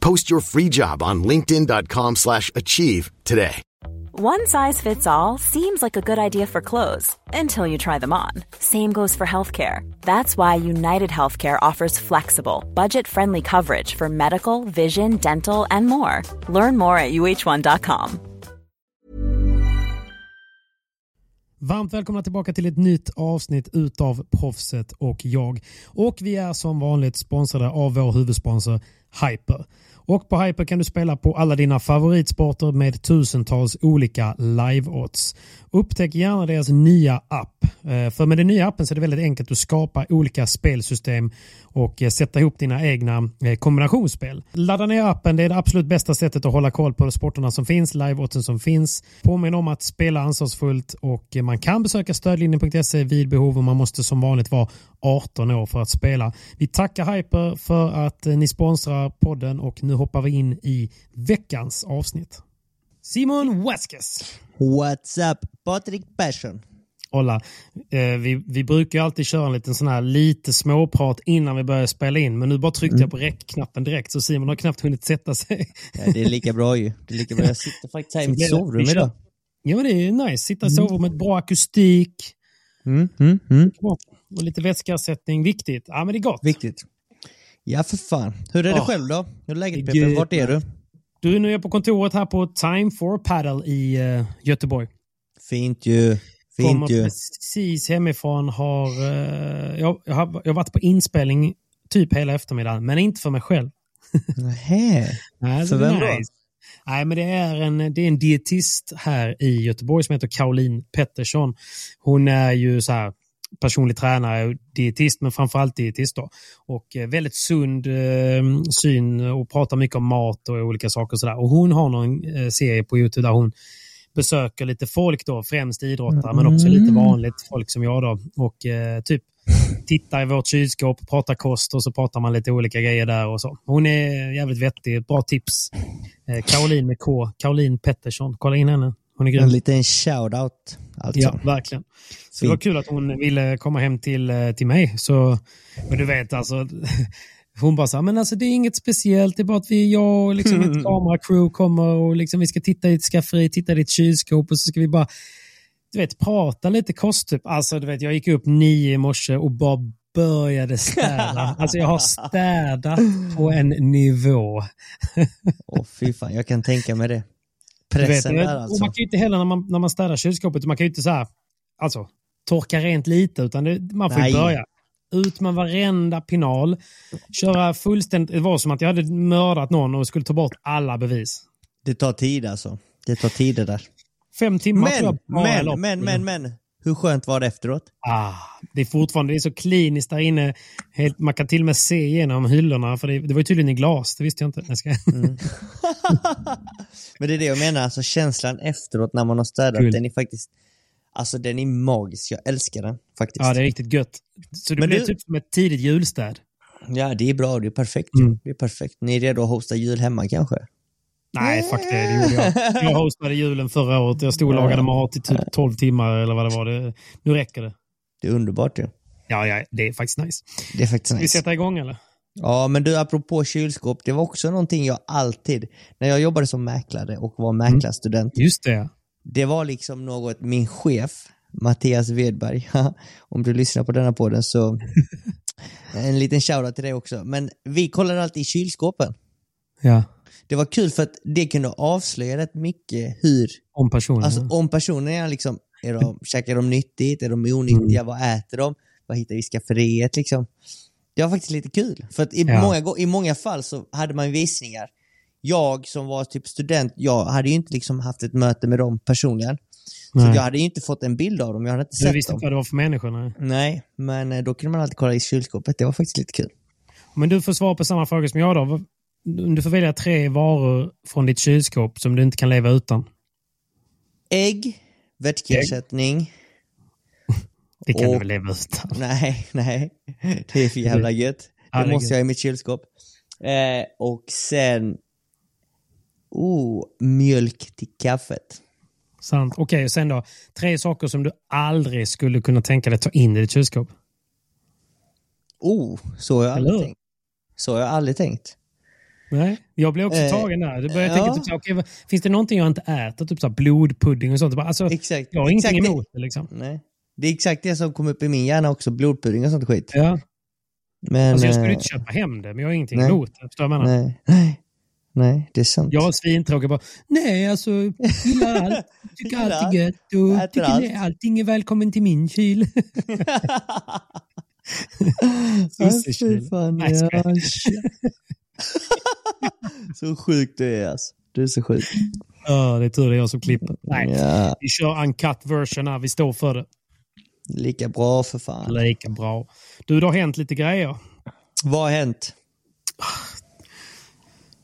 Post your free job on linkedin.com/achieve slash achieve today. One size fits all seems like a good idea for clothes until you try them on. Same goes for healthcare. That's why United Healthcare offers flexible, budget friendly coverage for medical, vision, dental, and more. Learn more at uh1.com. Varmt välkomna tillbaka till ett nytt avsnitt utav Proffset och jag. Och vi är som vanligt sponsrade av vår huvudsponsor Hyper. Och på Hyper kan du spela på alla dina favoritsporter med tusentals olika live-odds. Upptäck gärna deras nya app. Eh, för med den nya appen så är det väldigt enkelt att skapa olika spelsystem och eh, sätta ihop dina egna eh, kombinationsspel. Ladda ner appen, det är det absolut bästa sättet att hålla koll på sporterna som finns, liveoddsen som finns. Påminn om att spela ansvarsfullt och man kan besöka stödlinjen.se vid behov och man måste som vanligt vara 18 år för att spela. Vi tackar Hyper för att ni sponsrar podden och nu hoppar vi in i veckans avsnitt. Simon Vasquez. What's up? Patrik Persson. Hola. Eh, vi, vi brukar alltid köra en liten sån här lite småprat innan vi börjar spela in. Men nu bara tryckte jag på räckknappen direkt så Simon har knappt hunnit sätta sig. Ja, det är lika bra ju. Det är lika bra. Jag sitter faktiskt här i mitt det- sovrum idag. Ja, det är nice. Sitta i sovrummet, bra akustik Mm, mm, mm. och lite vätskeersättning. Viktigt. Ja, men det är gott. Viktigt. Ja, för fan. Hur är det Åh. själv då? Hur är läget. Peppe? Vart är du? Du, nu är jag på kontoret här på Time for Paddle i eh, Göteborg. Fint ju. Kommer Fint ju. precis hemifrån. Har, eh, jag, jag, har, jag har varit på inspelning typ hela eftermiddagen, men inte för mig själv. Nähä. Nej, så vem då? Nej, men det är, en, det är en dietist här i Göteborg som heter Caroline Pettersson. Hon är ju så här personlig tränare dietist, men framförallt dietist då. Och eh, väldigt sund eh, syn och pratar mycket om mat och olika saker och sådär. Och hon har någon eh, serie på Youtube där hon besöker lite folk då, främst idrottare, men också lite vanligt folk som jag då. Och eh, typ tittar i vårt kylskåp, pratar kost och så pratar man lite olika grejer där och så. Hon är jävligt vettig, bra tips. Eh, Caroline med K, Caroline Pettersson. Kolla in henne. Hon är grym. En liten shout-out. Alltså. Ja, verkligen. Så det var kul att hon ville komma hem till, eh, till mig. Så, men du vet alltså, hon bara så här, men alltså det är inget speciellt, det är bara att vi, jag och liksom ett kameracrew kommer och liksom vi ska titta i ett skafferi, titta i ditt kylskåp och så ska vi bara, du vet, prata lite kost typ. Alltså du vet, jag gick upp nio i morse och bara började städa. Alltså jag har städat på en nivå. Åh fy fan, jag kan tänka mig det. Du vet, Pressen där och alltså. man kan ju inte heller när man, när man städar kylskåpet, man kan ju inte så här, alltså, torka rent lite, utan det, man får ju börja. Ut med varenda pinal, köra fullständigt, det var som att jag hade mördat någon och skulle ta bort alla bevis. Det tar tid alltså. Det tar tid det där. Fem timmar tror Men, bara jag men, men, det. men, men. Hur skönt var det efteråt? Ah, det är fortfarande det är så kliniskt där inne. Helt, man kan till och med se igenom hyllorna, för det, det var ju tydligen i glas, det visste jag inte. Jag. Mm. Men det är det jag menar, alltså känslan efteråt när man har städat, Kul. den är faktiskt, alltså den är magisk. Jag älskar den faktiskt. Ja, det är riktigt gött. Så det Men blir du- typ som ett tidigt julstäd. Ja, det är bra, det är perfekt. Mm. Det är perfekt. Ni är redo att hosta jul hemma kanske? Nej, fuck det. Det gjorde jag. Jag hostade julen förra året. Jag stod och lagade mat i typ 12 timmar eller vad det var. Det, nu räcker det. Det är underbart ju. Ja, ja, det är faktiskt nice. Det är faktiskt Ska vi nice. sätta igång eller? Ja, men du, apropå kylskåp, det var också någonting jag alltid, när jag jobbade som mäklare och var mäklarstudent, Just det. det var liksom något min chef, Mattias Wedberg, om du lyssnar på denna podden så en liten shoutout till dig också. Men vi kollade alltid i kylskåpen. Ja. Det var kul för att det kunde avslöja rätt mycket hur, Om personen. alltså om personen är liksom, är de, käkar de nyttigt, är de onyttiga, vad äter de, vad hittar vi i skafferiet liksom. Det var faktiskt lite kul, för att i, Ja. många, i många fall så hade man visningar. Jag som var typ student, jag hade ju inte liksom haft ett möte med dem personligen. Så jag hade ju inte fått en bild av dem, jag hade inte du sett visste dem. inte vad det var för människor? Nej. Nej, men eh, då kunde man alltid kolla i kylskåpet, det var faktiskt lite kul. Men du får svara på samma fråga som jag då. Du får välja tre varor från ditt kylskåp som du inte kan leva utan. Ägg, vätskeersättning, Det kan du Och- väl leva utan? Nej, nej. Det är för jävla gött. Det måste gött. jag ha i mitt kylskåp. Eh, och sen... Oh, mjölk till kaffet. Sant. Okej, och sen då. Tre saker som du aldrig skulle kunna tänka dig ta in i ditt kylskåp. Oh, så har jag Eller aldrig tänkt. Så har jag aldrig tänkt. Nej, jag blev också Eh, tagen där. Du började ja. tänka, typ, så, vad- finns det någonting jag inte äter? Typ så här, blodpudding och sånt. Alltså, Exakt. jag har ingenting exakt emot det. Liksom. Nej. Det är exakt det som kom upp i min hjärna också, blodpudding och sånt skit. Ja. Men... Alltså, jag skulle eh, inte köpa hem det, men jag har ingenting nej. emot det. Förstår du vad jag menar? nej. nej. Nej, det är sant. Jag är svintråkig bara, nej alltså, gillar allt, tycker allt är gött och Äter tycker allt. nej, allting är välkommen till min kyl. Nej, jag ja, Så sjuk du är alltså. Du är så sjuk. Ja, det är tur det är jag som klipper. Nej, Ja, vi kör uncut version här, vi står för det. lika bra för fan. Lika bra. Du, det har hänt lite grejer. Vad har hänt?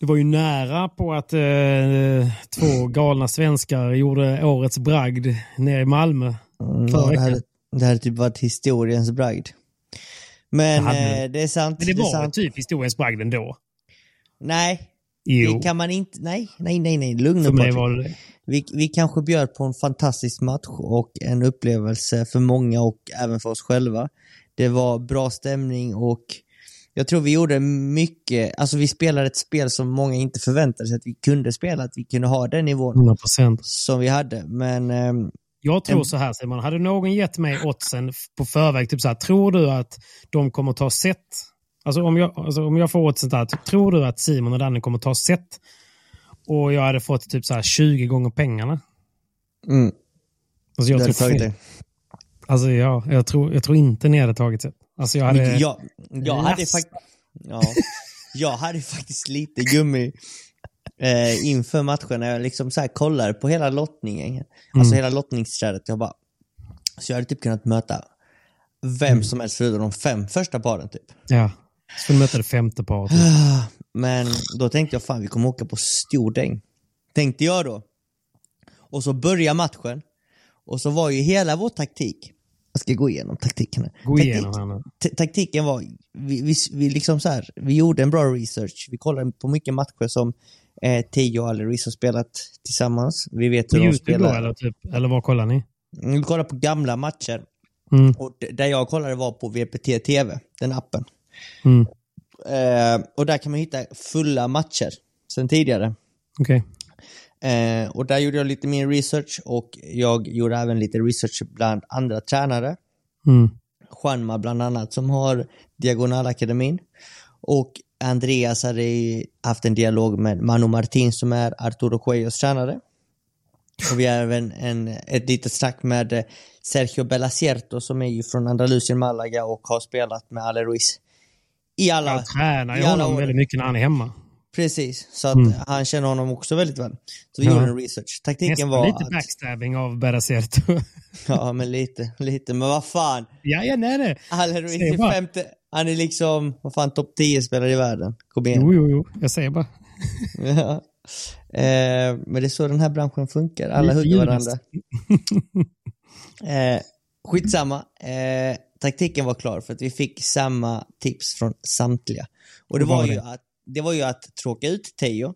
Det var ju nära på att eh, två galna svenskar gjorde årets bragd nere i Malmö. Mm, Förra det, veckan. hade, det hade typ varit historiens bragd. Men Det det, det. eh, det är sant. Men det är var sant. typ historiens bragd ändå. Nej, Jo, det kan man inte. Nej, nej, nej, nej. Lugn för mig var det. Vi, vi kanske bjöd på en fantastisk match och en upplevelse för många och även för oss själva. Det var bra stämning och jag tror vi gjorde mycket, alltså vi spelade ett spel som många inte förväntade sig att vi kunde spela, att vi kunde ha den nivån 100 procent. som vi hade. Men ehm, Jag tror så här Simon, hade någon gett mig oddsen på förväg, typ så här, tror du att de kommer ta set? Alltså om jag, alltså om jag får oddsen där, typ, tror du att Simon och Danne kommer ta set? Och jag hade fått typ så här 20 gånger pengarna. mm, Alltså jag, du hade tagit det. alltså, ja, jag, tror, jag tror inte ni hade tagit set. Alltså jag hade... Jag, jag, hade Lasta. fakt- ja, jag hade faktiskt lite gummi eh, inför matchen när jag liksom så här kollar på hela lottningen. Alltså Mm. hela lottningsträdet. Jag bara, så jag hade typ kunnat möta vem Mm. som helst förutom de fem första paren typ. Ja. Skulle möta det femte paret. Men då tänkte jag fan vi kommer åka på stor däng. Tänkte jag då. Och så börjar matchen. Och så var ju hela vår taktik, jag ska gå igenom taktiken här. Gå Taktik- igenom här nu. taktiken var, vi, vi, vi, liksom så här, vi gjorde en bra research. Vi kollade på mycket matcher som eh, Tio och Alleris har spelat tillsammans. Vi vet På hur de YouTube då spelar. eller, typ, eller vad kollar ni? Vi kollade på gamla matcher. Mm. Och där jag kollade var på VPT TV, den appen. Mm. Eh, och där kan man hitta fulla matcher sen tidigare. Okej. Eh, och där gjorde jag lite mer research och jag gjorde även lite research bland andra tränare. Mm. Juanma bland annat som har Diagonalakademin. Och Andreas hade haft en dialog med Manu Martin som är Arturo Cuellos tränare. Och vi har även en, ett litet snack med Sergio Belacierto som är ju från Andalusien, Malaga och har spelat med Ale Ruiz i alla, Jag tränar ju honom år. väldigt mycket när han är hemma. Precis, så att Mm. han känner honom också väldigt väl. Så vi Ja. gjorde en research. Taktiken Nästan var lite att... backstabbing av Beracierto. Ja, men lite, lite. Men vad fan. ja, ja, nej, nej. Säg är femte... Han är liksom, vad fan, topp 10 spelare i världen. Kom igen. Jo, jo, jo. Jag säger bara. Ja. Eh, men det är så den här branschen funkar. Alla hugger varandra. Eh, skitsamma. Eh, taktiken var klar för att vi fick samma tips från samtliga. Och det var, var ju det? att, det var ju att tråka ut Teo.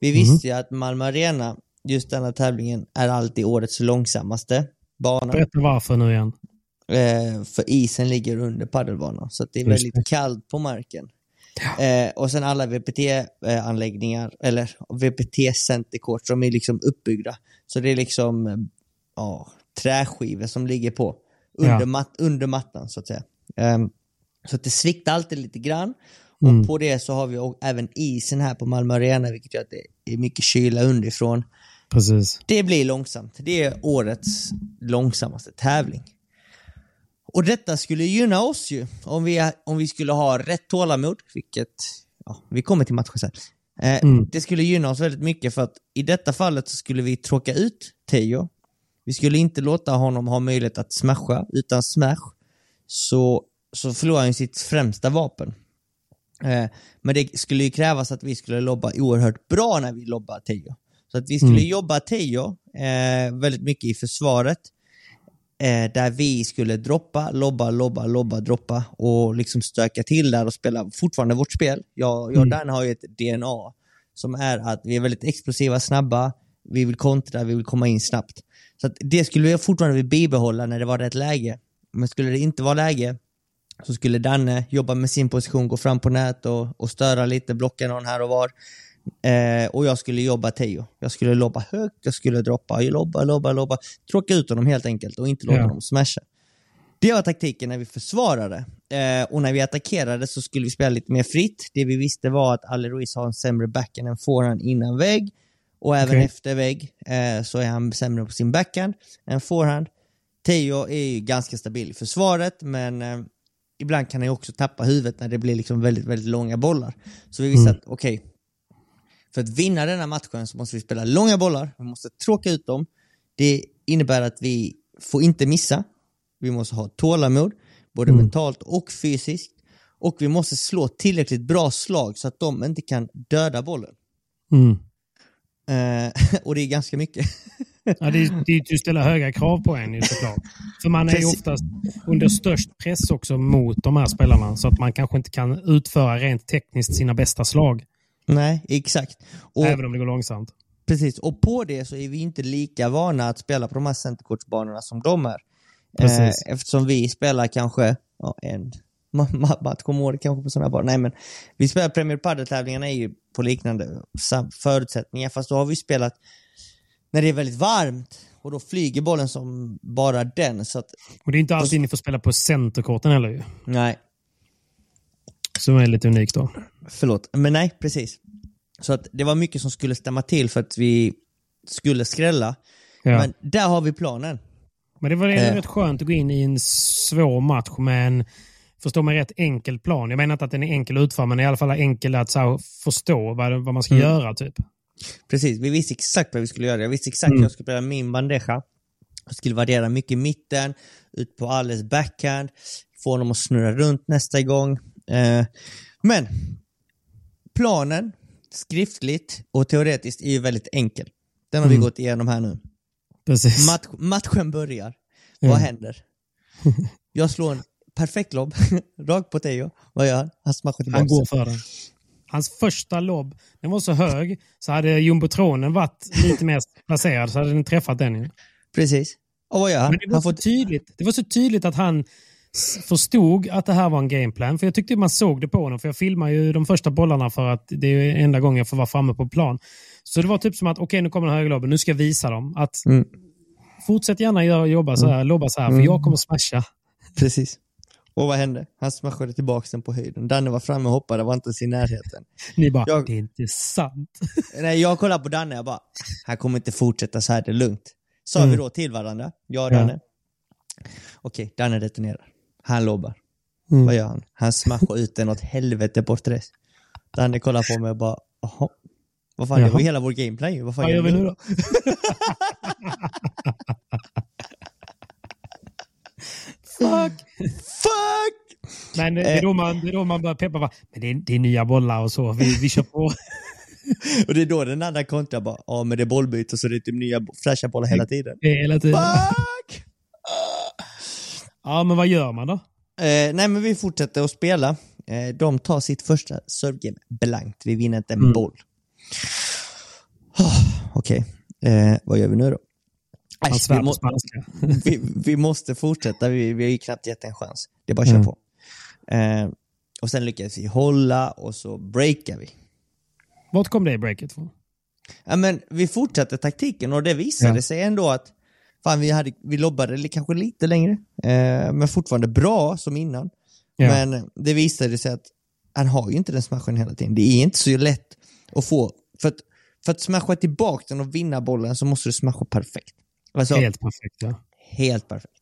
Vi Mhm. visste ju att Malmö Arena, just denna tävlingen, är alltid årets långsammaste bana. Berätta varför nu igen. Eh, för isen ligger under paddelbanan, så det är Just väldigt kallt på marken. Eh, och sen alla VPT-anläggningar, eller VPT-centerkort, som är liksom uppbyggda. Så det är liksom eh, ja, träskivor som ligger på, under, Ja. mat, under mattan så att säga. Ehm, så att det sviktar alltid lite grann. Mm. Och på det så har vi även isen här på Malmö Arena, vilket gör att det är mycket kyla underifrån. Precis. Det blir långsamt. Det är årets långsammaste tävling. Och detta skulle gynna oss ju, om vi, om vi skulle ha rätt tålamod, vilket, ja, vi kommer till matchen sen. Eh, Mm. Det skulle gynna oss väldigt mycket för att i detta fallet så skulle vi tråka ut Teo. Vi skulle inte låta honom ha möjlighet att smasha, utan smash så, så förlorar han sitt främsta vapen. Eh, men det skulle ju krävas att vi skulle lobba oerhört bra när vi lobbar Teo. Så att vi skulle Mm. jobba Teo eh, väldigt mycket i försvaret. Eh, där vi skulle droppa, lobba, lobba, lobba, droppa och liksom stöka till där och spela fortfarande vårt spel. Jag, jag och Mm. Dan har ju ett DNA som är att vi är väldigt explosiva, snabba, vi vill kontra, vi vill komma in snabbt. Så det skulle vi fortfarande vilja bibehålla när det var rätt läge. Men skulle det inte vara läge så skulle Danne jobba med sin position, gå fram på nät och, och störa lite, blocka någon här och var. Eh, och jag skulle jobba Teo. Jag skulle lobba högt, jag skulle droppa, lobba, lobba, lobba. Tråka ut honom helt enkelt och inte låta Ja. honom smasha. Det var taktiken när vi försvarade. Eh, och när vi attackerade så skulle vi spela lite mer fritt. Det vi visste var att Ali Ruiz har en sämre backhand än forehand innan vägg. Och även Okej. efter vägg eh, så är han sämre på sin backhand än forehand. Teo är ju ganska stabil i försvaret, men eh, ibland kan han ju också tappa huvudet när det blir liksom väldigt, väldigt långa bollar. Så vi visste Mm. att, okej, för att vinna denna matchen så måste vi spela långa bollar, vi måste tråka ut dem. Det innebär att vi får inte missa, vi måste ha tålamod, både Mm. mentalt och fysiskt. Och vi måste slå tillräckligt bra slag så att de inte kan döda bollen. Mm. Eh, och det är ganska mycket. Ja, det, är, det är ju att ställa höga krav på en såklart. För man är ju oftast under störst press också mot de här spelarna. Så att man kanske inte kan utföra rent tekniskt sina bästa slag. Nej, exakt. Och, Även om det går långsamt. Precis, och på det så är vi inte lika vana att spela på de här centerkortsbanorna som de är. Eh, eftersom vi spelar kanske ja, en ma- ma- match om året kanske på sådana här banor. Nej men, vi spelar Premier Padel-tävlingarna är ju på liknande förutsättningar fast då har vi spelat när det är väldigt varmt och då flyger bollen som bara den. Så att, Och det är inte alltid ni får spela på centerkorten heller ju. nej, Som är lite unikt då. Förlåt, men nej, precis. Så att det var mycket som skulle stämma till för att vi skulle skrälla. Ja. Men där har vi planen. Men det var Eh. rätt skönt att gå in i en svår match med en, förstå mig rätt, enkel plan. Jag menar inte att den är enkel att utföra, men i alla fall enkel att här, förstå vad, vad man ska Mm. göra. typ. Precis, vi visste exakt vad vi skulle göra. Jag visste exakt Mm. hur jag skulle spela min bandeja. Jag skulle variera mycket i mitten, ut på alles backhand, få honom att snurra runt nästa gång. Eh, men planen, skriftligt och teoretiskt, är ju väldigt enkel. Den har vi Mm. gått igenom här nu. Precis. Match, matchen börjar. Ja. Vad händer? Jag slår en perfekt lobb, rakt på Teo. Vad gör han? Han smashar tillbaka. Han går för den. Hans första lobb, den var så hög så hade jumbotronen varit lite mer placerad så hade den träffat den. Precis. Och vad gör han? Men det var, han så tydligt, det var så tydligt att han förstod att det här var en gameplan. För jag tyckte man såg det på honom. För jag filmar ju de första bollarna för att det är enda gången jag får vara framme på plan. Så det var typ som att okej, nu kommer den höga lobben. Nu ska jag visa dem att Mm. fortsätt gärna göra, jobba så här, lobba så här. För Mm. jag kommer smasha. Precis. Och vad hände? Han smashade tillbaka den på höjden. Danne var framme och hoppade, var inte ens i närheten. Ni bara, Jag- det är inte sant. Nej, jag kollade på Danne och bara, han kommer inte fortsätta så här, det är lugnt. Sa Mm. vi då till varandra, jag och Ja. Danne. Okej, Danne detonerar. Han lobbar. Mm. Vad gör han? Han smashar ut den åt helvete på stress. Danne kollar på mig och bara, jaha. Vad fan, det Jaha. var hela vår gameplan ju. Vad fan Vad gör vi nu då? Fuck! Fuck! Men det Eh. är då man, det är då man börjar peppa. bara, Men det är, det är nya bollar och så. Vi, vi kör på. Och det är då den andra kontrar bara, ja men det är bollbyte så det är typ nya fräscha bollar hela tiden. Det är hela tiden. Fuck! Ja, men vad gör man då? Eh, nej men vi fortsätter att spela. Eh, de tar sitt första servegame blankt. Vi vinner inte en Mm. boll. Oh, Okej, eh, vad gör vi nu då? Han svär vi, på spanska. vi, vi måste fortsätta, vi, vi har ju knappt gett en chans. Det är bara att köra Mm. på. Eh, och sen lyckas vi hålla och så breakar vi. Vart kom det breaket från? Ja, men vi fortsatte taktiken och det visade Ja. sig ändå att fan, vi, hade, vi lobbade kanske lite längre, eh, men fortfarande bra som innan. Ja. Men det visade sig att han har ju inte den smashen hela tiden. Det är inte så lätt att få. För att, för att smasha tillbaka den och vinna bollen så måste du smasha perfekt. Alltså, Helt perfekt ja. Helt perfekt.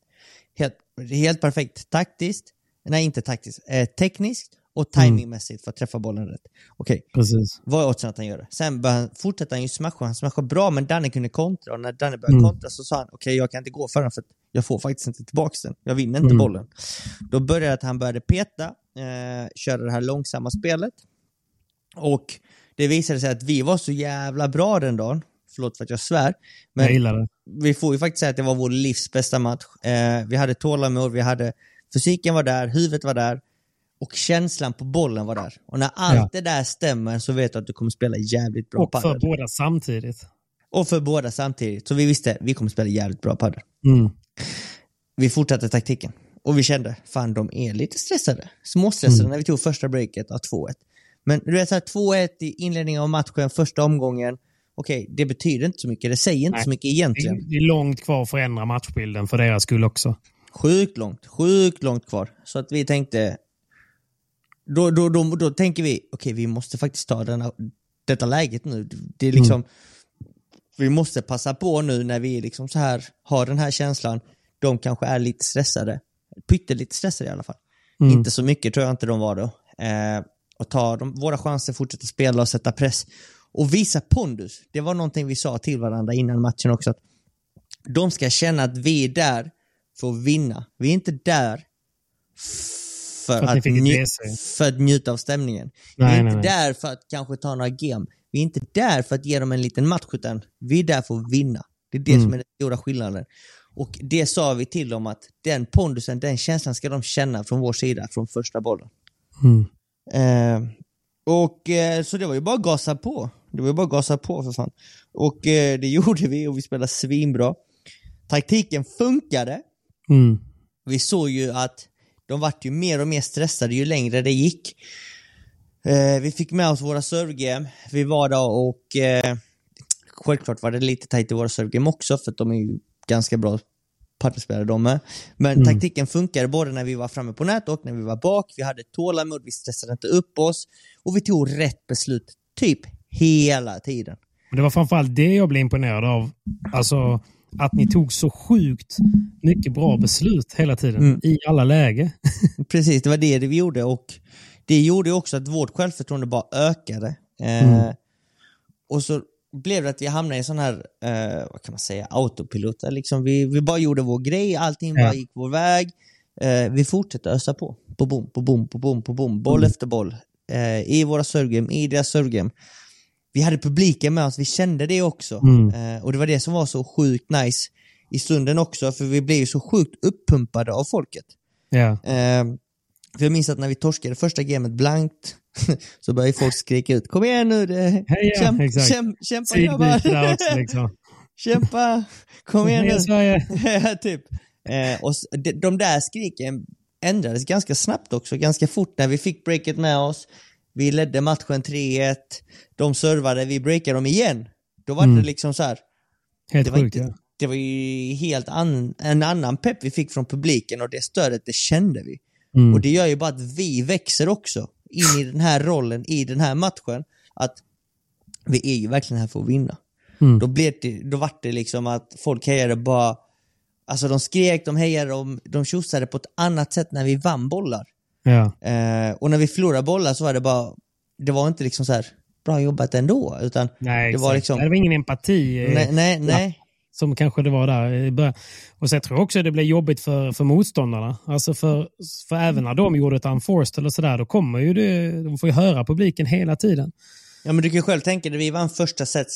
Helt, helt perfekt taktiskt, nej inte taktiskt, eh, tekniskt och timingmässigt för att träffa bollen rätt. Okej, Precis. vad är oddsen att han gör det? Sen började han, fortsätter han ju smasha, han smashar bra men Danne kunde kontra och när Danne började Mm. kontra så sa han okej jag kan inte gå för den för att jag får faktiskt inte tillbaka den. Jag vinner inte Mm. bollen. Då började att han började peta, eh, köra det här långsamma spelet och det visade sig att vi var så jävla bra den dagen. Förlåt för att jag svär. Men Jag gillar det. vi får ju faktiskt säga att det var vår livs bästa match. Eh, vi hade tålamod, vi hade fysiken var där, huvudet var där och känslan på bollen var där. Och när allt Ja. det där stämmer så vet du att du kommer spela jävligt bra Och för padel. båda samtidigt. Och för båda samtidigt. Så vi visste, vi kommer spela jävligt bra padel. Mm. Vi fortsatte taktiken. Och vi kände, fan de är lite stressade. Småstressade Mm. när vi tog första breaket av 2-1. Men du vet, så här, 2-1 i inledningen av matchen, första omgången. Okej, det betyder inte så mycket. Det säger inte Nej. så mycket Det egentligen. är- det är långt kvar att förändra matchbilden för deras skull också. Sjukt långt, sjukt långt kvar. Så att vi tänkte, då, då, då, då tänker vi, okej vi måste faktiskt ta denna, detta läget nu. Det är liksom, vi måste passa på nu när vi liksom så här har den här känslan. De kanske är lite stressade, pyttelite stressade i alla fall. Mm. Inte så mycket tror jag inte de var då. Eh, och ta de, våra chanser, fortsätta spela och sätta press. Och visa pondus. Det var någonting vi sa till varandra innan matchen också. Att de ska känna att vi är där för att vinna. Vi är inte där för, För att att, WC. för att njuta av stämningen. vi Nej, är nej, inte nej. där för att kanske ta några game. Vi är inte där för att ge dem en liten match utan vi är där för att vinna. Det är det Mm. som är den stora skillnaden. Och det sa vi till dem att den pondusen, den känslan ska de känna från vår sida från första bollen. Mm. Eh, och eh, Så det var ju bara att gasa på. Det var bara att gasa på för fan. Och eh, det gjorde vi och vi spelade svinbra. Taktiken funkade. Mm. Vi såg ju att de vart ju mer och mer stressade ju längre det gick. Eh, vi fick med oss våra servegame. Vi var där och eh, självklart var det lite tajt i våra servegame också för att de är ju ganska bra padelspelare de med. Men Mm. taktiken funkade både när vi var framme på nät och när vi var bak. Vi hade tålamod, vi stressade inte upp oss och vi tog rätt beslut typ hela tiden. Det var framförallt det jag blev imponerad av. Alltså att ni tog så sjukt mycket bra beslut hela tiden. Mm. I alla lägen. Precis, det var det vi gjorde och det gjorde också att vårt självförtroende bara ökade. Eh, Mm. Och så blev det att vi hamnade i en sån här, eh, vad kan man säga, autopilot. Liksom vi, vi bara gjorde vår grej, allting Ja. bara gick vår väg. Eh, vi fortsatte ösa på. På bom, på bom, på bom, på bom. Boll Mm. efter boll. Eh, I våra servegame, i deras servegame. Vi hade publiken med oss, vi kände det också. Mm. Eh, och det var det som var så sjukt nice i stunden också, för vi blev ju så sjukt uppumpade av folket. Ja. Eh, för jag minns att när vi torskade första gamet blankt så började folk skrika ut Kom igen nu, det, Heja, kämp, exakt. kämp, kämpa grabbar! liksom. kämpa! Kom igen nu! Sverige! Typ. Eh, och de, de där skriken ändrades ganska snabbt också, ganska fort när vi fick breaket med oss. Vi ledde matchen 3-1, de servade, vi breakade dem igen. Då var Mm. det liksom så här. Helt Det var, sjukt. Ja. det var ju helt an, en annan pepp vi fick från publiken och det stödet, det kände vi. Mm. Och det gör ju bara att vi växer också in i den här rollen, i den här matchen. Att vi är ju verkligen här för att vinna. Mm. Då, blev det, då vart det liksom att folk hejade bara, alltså de skrek, de hejade, de, de tjosade på ett annat sätt när vi vann bollar. Ja. Eh, och när vi förlorade bollar så var det bara, det var inte liksom så här bra jobbat ändå, utan Nej, det var liksom, det var ingen empati. nej, nej, nej. som kanske det var där i början. Och så jag tror också det blev jobbigt för, för motståndarna. Alltså för, för även när de gjorde ett unforced eller sådär, då kommer ju det, de får ju höra publiken hela tiden. Ja men du kan ju själv tänka dig, vi vann första set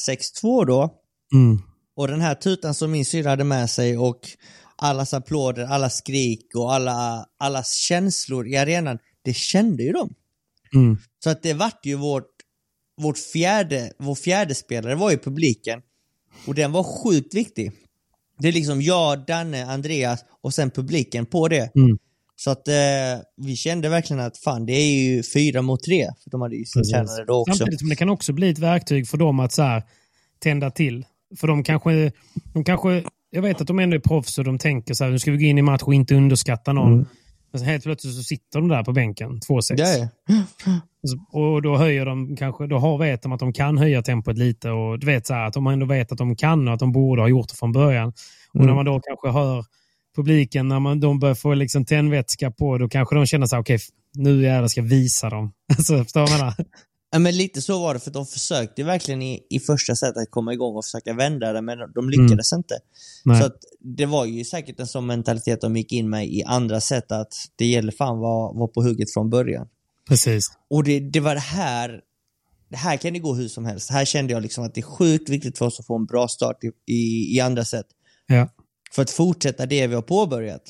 6-2 då, Mm. Och den här tutan som min syrra hade med sig och allas applåder, alla skrik och alla, allas känslor i arenan, det kände ju de. Mm. Så att det vart ju vårt, vårt fjärde, vår fjärde spelare var ju publiken. Och den var sjukt viktig. Det är liksom jag, Danne, Andreas och sen publiken på det. Mm. Så att eh, vi kände verkligen att fan, det är ju fyra mot tre. För de hade ju sin tränare då också. Samtidigt som det kan också bli ett verktyg för dem att så här, tända till. För de kanske, de kanske, jag vet att de ändå är proffs och de tänker så här, nu ska vi gå in i match och inte underskatta någon. Mm. Men helt plötsligt så sitter de där på bänken, 2-6. Ja, ja. Och då höjer de kanske, då har, vet de att de kan höja tempot lite och du vet så här, att de ändå vet att de kan och att de borde ha gjort det från början. Och Mm. när man då kanske hör publiken, när man, de börjar få liksom tändvätska på, då kanske de känner så här, okej, nu jävlar ska jag visa dem. Alltså, förstår du vad jag menar? Ja, men lite så var det, för de försökte verkligen i, i första set att komma igång och försöka vända det, men de lyckades inte. Mm. Nej. Så att det var ju säkert en sån mentalitet de gick in med i andra set, att det gäller fan vara var på hugget från början. Precis. Och det, det var det här, det här kan det gå hur som helst. Här kände jag liksom att det är sjukt viktigt för oss att få en bra start i, i, i andra set. Ja. För att fortsätta det vi har påbörjat.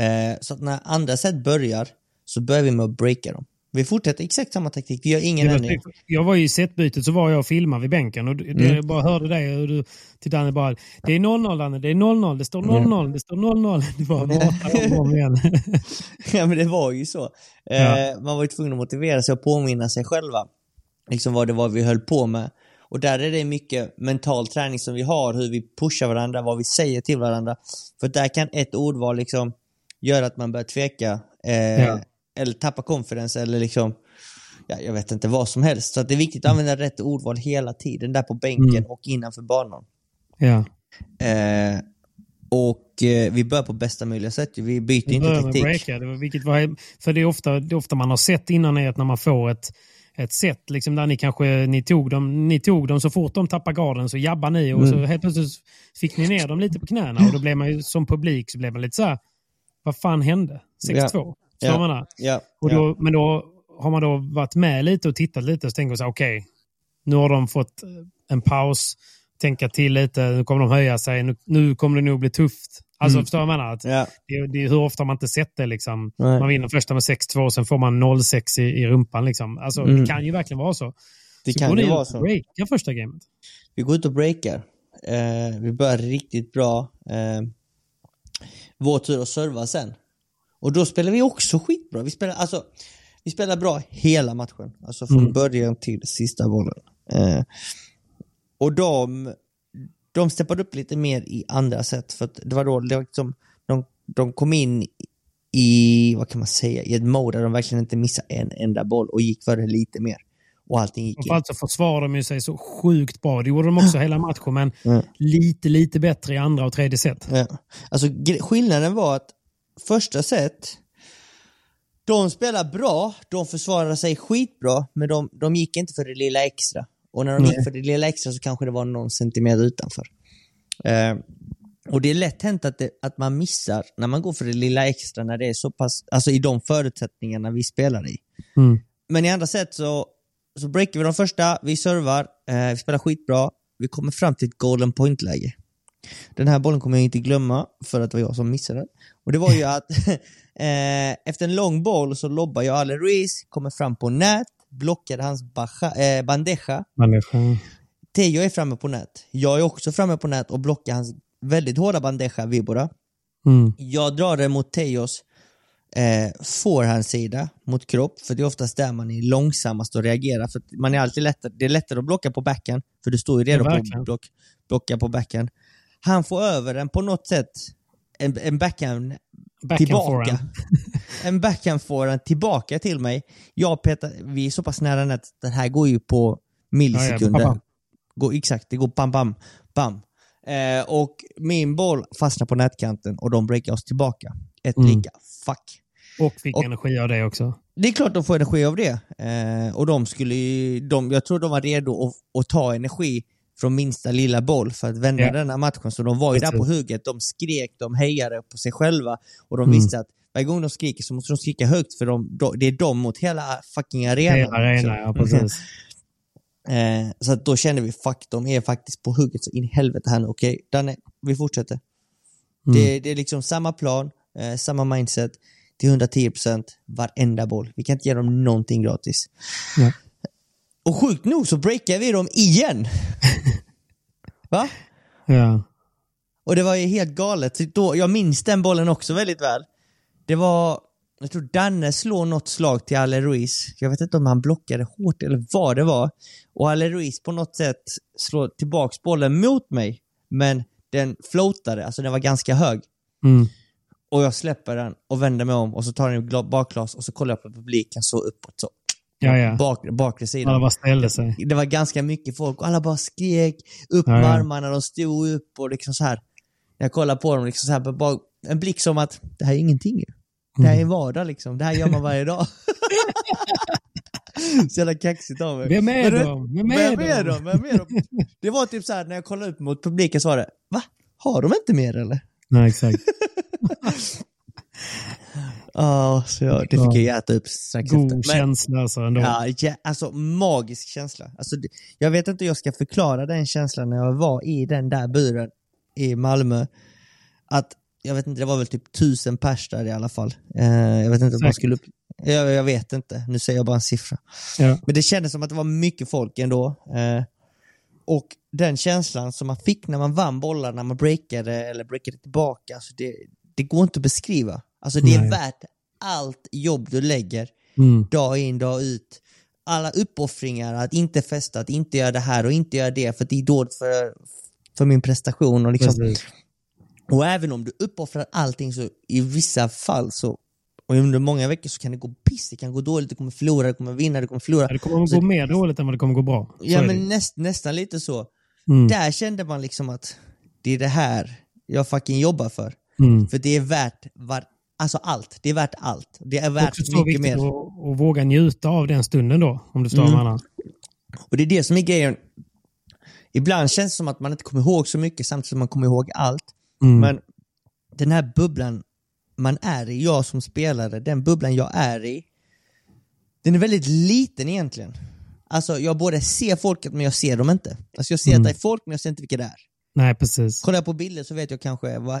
Eh, så att när andra set börjar, så börjar vi med att breaka dem. Vi fortsätter exakt samma taktik, vi gör ingen ändring. Jag var ju i setbytet så var jag och filmade vid bänken och Mm. jag bara hörde dig och du Danne bara Det är 0-0 Danne, det är 0-0, det står 0-0, det står 0-0. Det var bara om igen. Ja men det var ju så. Eh, Ja. Man var ju tvungen att motivera sig och påminna sig själva. Liksom vad det var vi höll på med. Och där är det mycket mental träning som vi har, hur vi pushar varandra, vad vi säger till varandra. För där kan ett ordval liksom göra att man börjar tveka. Eh, Ja. Eller tappa confidence eller liksom, ja, jag vet inte vad som helst. Så det är viktigt att använda rätt ordval hela tiden, där på bänken Mm. och innanför banan. Ja. Eh, och eh, vi börjar på bästa möjliga sätt. Vi byter Vi inte taktik. breaka. Det var, vilket var, för det är, ofta, det är ofta man har sett innan är att när man får ett, ett set liksom där ni kanske ni tog, dem, ni tog dem så fort de tappar garden så jabbar ni och så helt plötsligt fick ni ner dem lite på knäna och då blev man ju som publik så blev man lite så här vad fan hände? 6-2. Ja. Förstår man det? Ja, Och då, Men då har man då varit med lite och tittat lite och tänker man så här, okej, nu har de fått eh, en paus, tänka till lite, nu kommer de höja sig, nu, nu kommer det nog bli tufft. Alltså Mm. förstår jag menar? Att Ja. det, det hur ofta har man inte sett det liksom. Nej. Man vinner första med 6-2 sen får man 0-6 i, i rumpan liksom. Alltså Mm. det kan ju verkligen vara så. Det så kan går ju vara och så. breakar första gamet. Vi går ut och breakar. Eh, vi börjar riktigt bra. Eh, vår tur att serva sen. Och då spelar vi också skitbra. Vi spelar, alltså, vi spelar bra hela matchen. Alltså från Mm. början till sista bollen. Eh, och de, de steppade upp lite mer i andra set. För att det var då det var liksom, de, de kom in i, vad kan man säga, i ett mode där de verkligen inte missade en enda boll och gick för det lite mer. Och allting gick. Framförallt så försvarar de ju sig så sjukt bra. Det gjorde de också hela matchen, men Mm. lite, lite bättre i andra och tredje set. Ja. Alltså skillnaden var att första set, de spelar bra, de försvarade sig skitbra, men de, de gick inte för det lilla extra. Och när de Nej. gick för det lilla extra så kanske det var någon centimeter utanför. Eh, och det är lätt hänt att, det, att man missar när man går för det lilla extra när det är så pass, alltså i de förutsättningarna vi spelar i. Mm. Men i andra set så, så breakar vi de första, vi servar, eh, vi spelar skitbra, vi kommer fram till ett golden point-läge. Den här bollen kommer jag inte glömma för att det var jag som missade den. Och det var ju att eh, efter en lång boll så lobbar jag Ale Ruiz, kommer fram på nät, blockade hans baja, eh, bandeja. Fan- Teo är framme på nät. Jag är också framme på nät och blockar hans väldigt hårda bandeja, Vibora. Mm. Jag drar den mot Teos eh, forehandsida mot kropp, för det är oftast där man är långsammast att reagera. För man är alltid lättare, det är lättare att blocka på backhand, för du står ju redo på att block, blocka på backhand. Han får över den på något sätt, en, en backhand Backhand tillbaka. en backhand forehand tillbaka till mig. Jag petar, vi är så pass nära nät, det här går ju på millisekunder. Ja, ja, bam, Går, exakt, det går bam, bam, bam. Eh, och min boll fastnar på nätkanten och de breakar oss tillbaka. Ett Mm. lika. Fuck. Och fick Och- energi av det också. Det är klart de får energi av det. Eh, och de skulle ju, de, jag tror de var redo att, att ta energi från minsta lilla boll för att vända Ja. den här matchen. Så de var ju där på hugget, de skrek, de hejade på sig själva och de Mm. visste att varje gång de skriker så måste de skrika högt för de, de, det är de mot hela fucking arenan. Hela arena, ja precis. Eh, så att då kände vi, fuck, de är faktiskt på hugget så in i helvete här nu. Okej, Danne, vi fortsätter. Mm. Det, det är liksom samma plan, eh, samma mindset till 110% varenda boll. Vi kan inte ge dem någonting gratis. Ja. Och sjukt nog så breakar vi dem igen. Va? Ja. Och det var ju helt galet. Så Då, jag minns den bollen också väldigt väl. Det var, jag tror Danne slår något slag till Ale Ruiz. Jag vet inte om han blockade hårt eller vad det var. Och Ale Ruiz på något sätt slår tillbaks bollen mot mig. Men den floatade, alltså den var ganska hög. Mm. Och jag släpper den och vänder mig om och så tar den i bakglas och så kollar jag på publiken så uppåt så. Ja, ja. Bak, bakre sidan. Alla bara ställde sig. Det var ganska mycket folk och alla bara skrek upp Ja, med ja. armarna, de stod upp och liksom så här. Jag kollar på dem liksom så här, bak, en blick som att det här är ingenting ju. Det här är en vardag liksom, det här gör man varje dag. så jävla kaxigt av mig. Vem är Men de? Vem Vem är är de? de? Vem är de? Det var typ så här när jag kollade upp mot publiken så var det, va? Har de inte mer eller? Nej, exakt. Ja, så det fick jag äta upp strax God efter. Men- känsla alltså ändå. Ja, ja, alltså magisk känsla. Alltså, det- jag vet inte hur jag ska förklara den känslan när jag var i den där buren i Malmö. Att, jag vet inte, det var väl typ tusen pers där i alla fall. Eh, jag vet inte om man skulle upp... jag, jag vet inte, nu säger jag bara en siffra. Ja. Men det kändes som att det var mycket folk ändå. Eh, och den känslan som man fick när man vann bollar, när man breakade eller breakade tillbaka, alltså det, det går inte att beskriva. Alltså det är Nej. värt allt jobb du lägger Mm. dag in, dag ut. Alla uppoffringar, att inte festa, att inte göra det här och inte göra det för det är dåligt för, för min prestation. Och, liksom. Precis. och även om du uppoffrar allting så i vissa fall så och under många veckor så kan det gå piss, det kan gå dåligt, du kommer förlora, du kommer vinna, du kommer förlora. Ja, Det kommer att gå mer dåligt än vad det kommer att gå bra. Så Ja men näst, nästan lite så. Mm. Där kände man liksom att det är det här jag fucking jobbar för. Mm. För det är värt var, alltså allt. Det är värt allt. Det är värt så mycket mer. att, att våga njuta av den stunden då, om du förstår Mm. menar. Och det är det som är grejen. Ibland känns det som att man inte kommer ihåg så mycket samtidigt som man kommer ihåg allt. Mm. Men den här bubblan man är i, jag som spelare, den bubblan jag är i, den är väldigt liten egentligen. Alltså jag både ser folket men jag ser dem inte. Alltså jag ser Mm. att det är folk men jag ser inte vilka det är. Nej, precis. Kollar jag på bilder så vet jag kanske vad,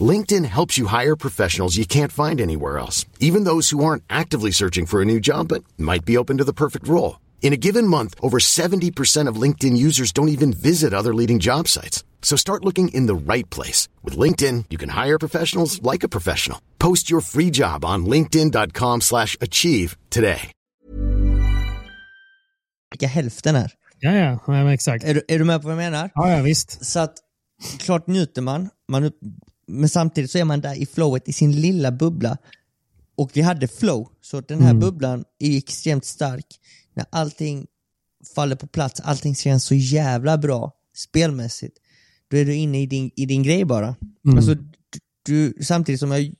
LinkedIn helps you hire professionals you can't find anywhere else, even those who aren't actively searching for a new job but might be open to the perfect role. In a given month, over 70% of LinkedIn users don't even visit other leading job sites. So start looking in the right place. With LinkedIn, you can hire professionals like a professional. Post your free job on linkedin.com slash achieve today. vilka hälften är. Ja, ja, ja exakt. Är du, är du med på vad jag menar? Ja, ja, visst. Så att klart njuter man, man upp, men samtidigt så är man där i flowet i sin lilla bubbla. Och vi hade flow, så den här bubblan är extremt stark. När allting faller på plats, allting känns så jävla bra spelmässigt. Då är du inne i din, i din grej bara. Alltså, du, du, samtidigt som jag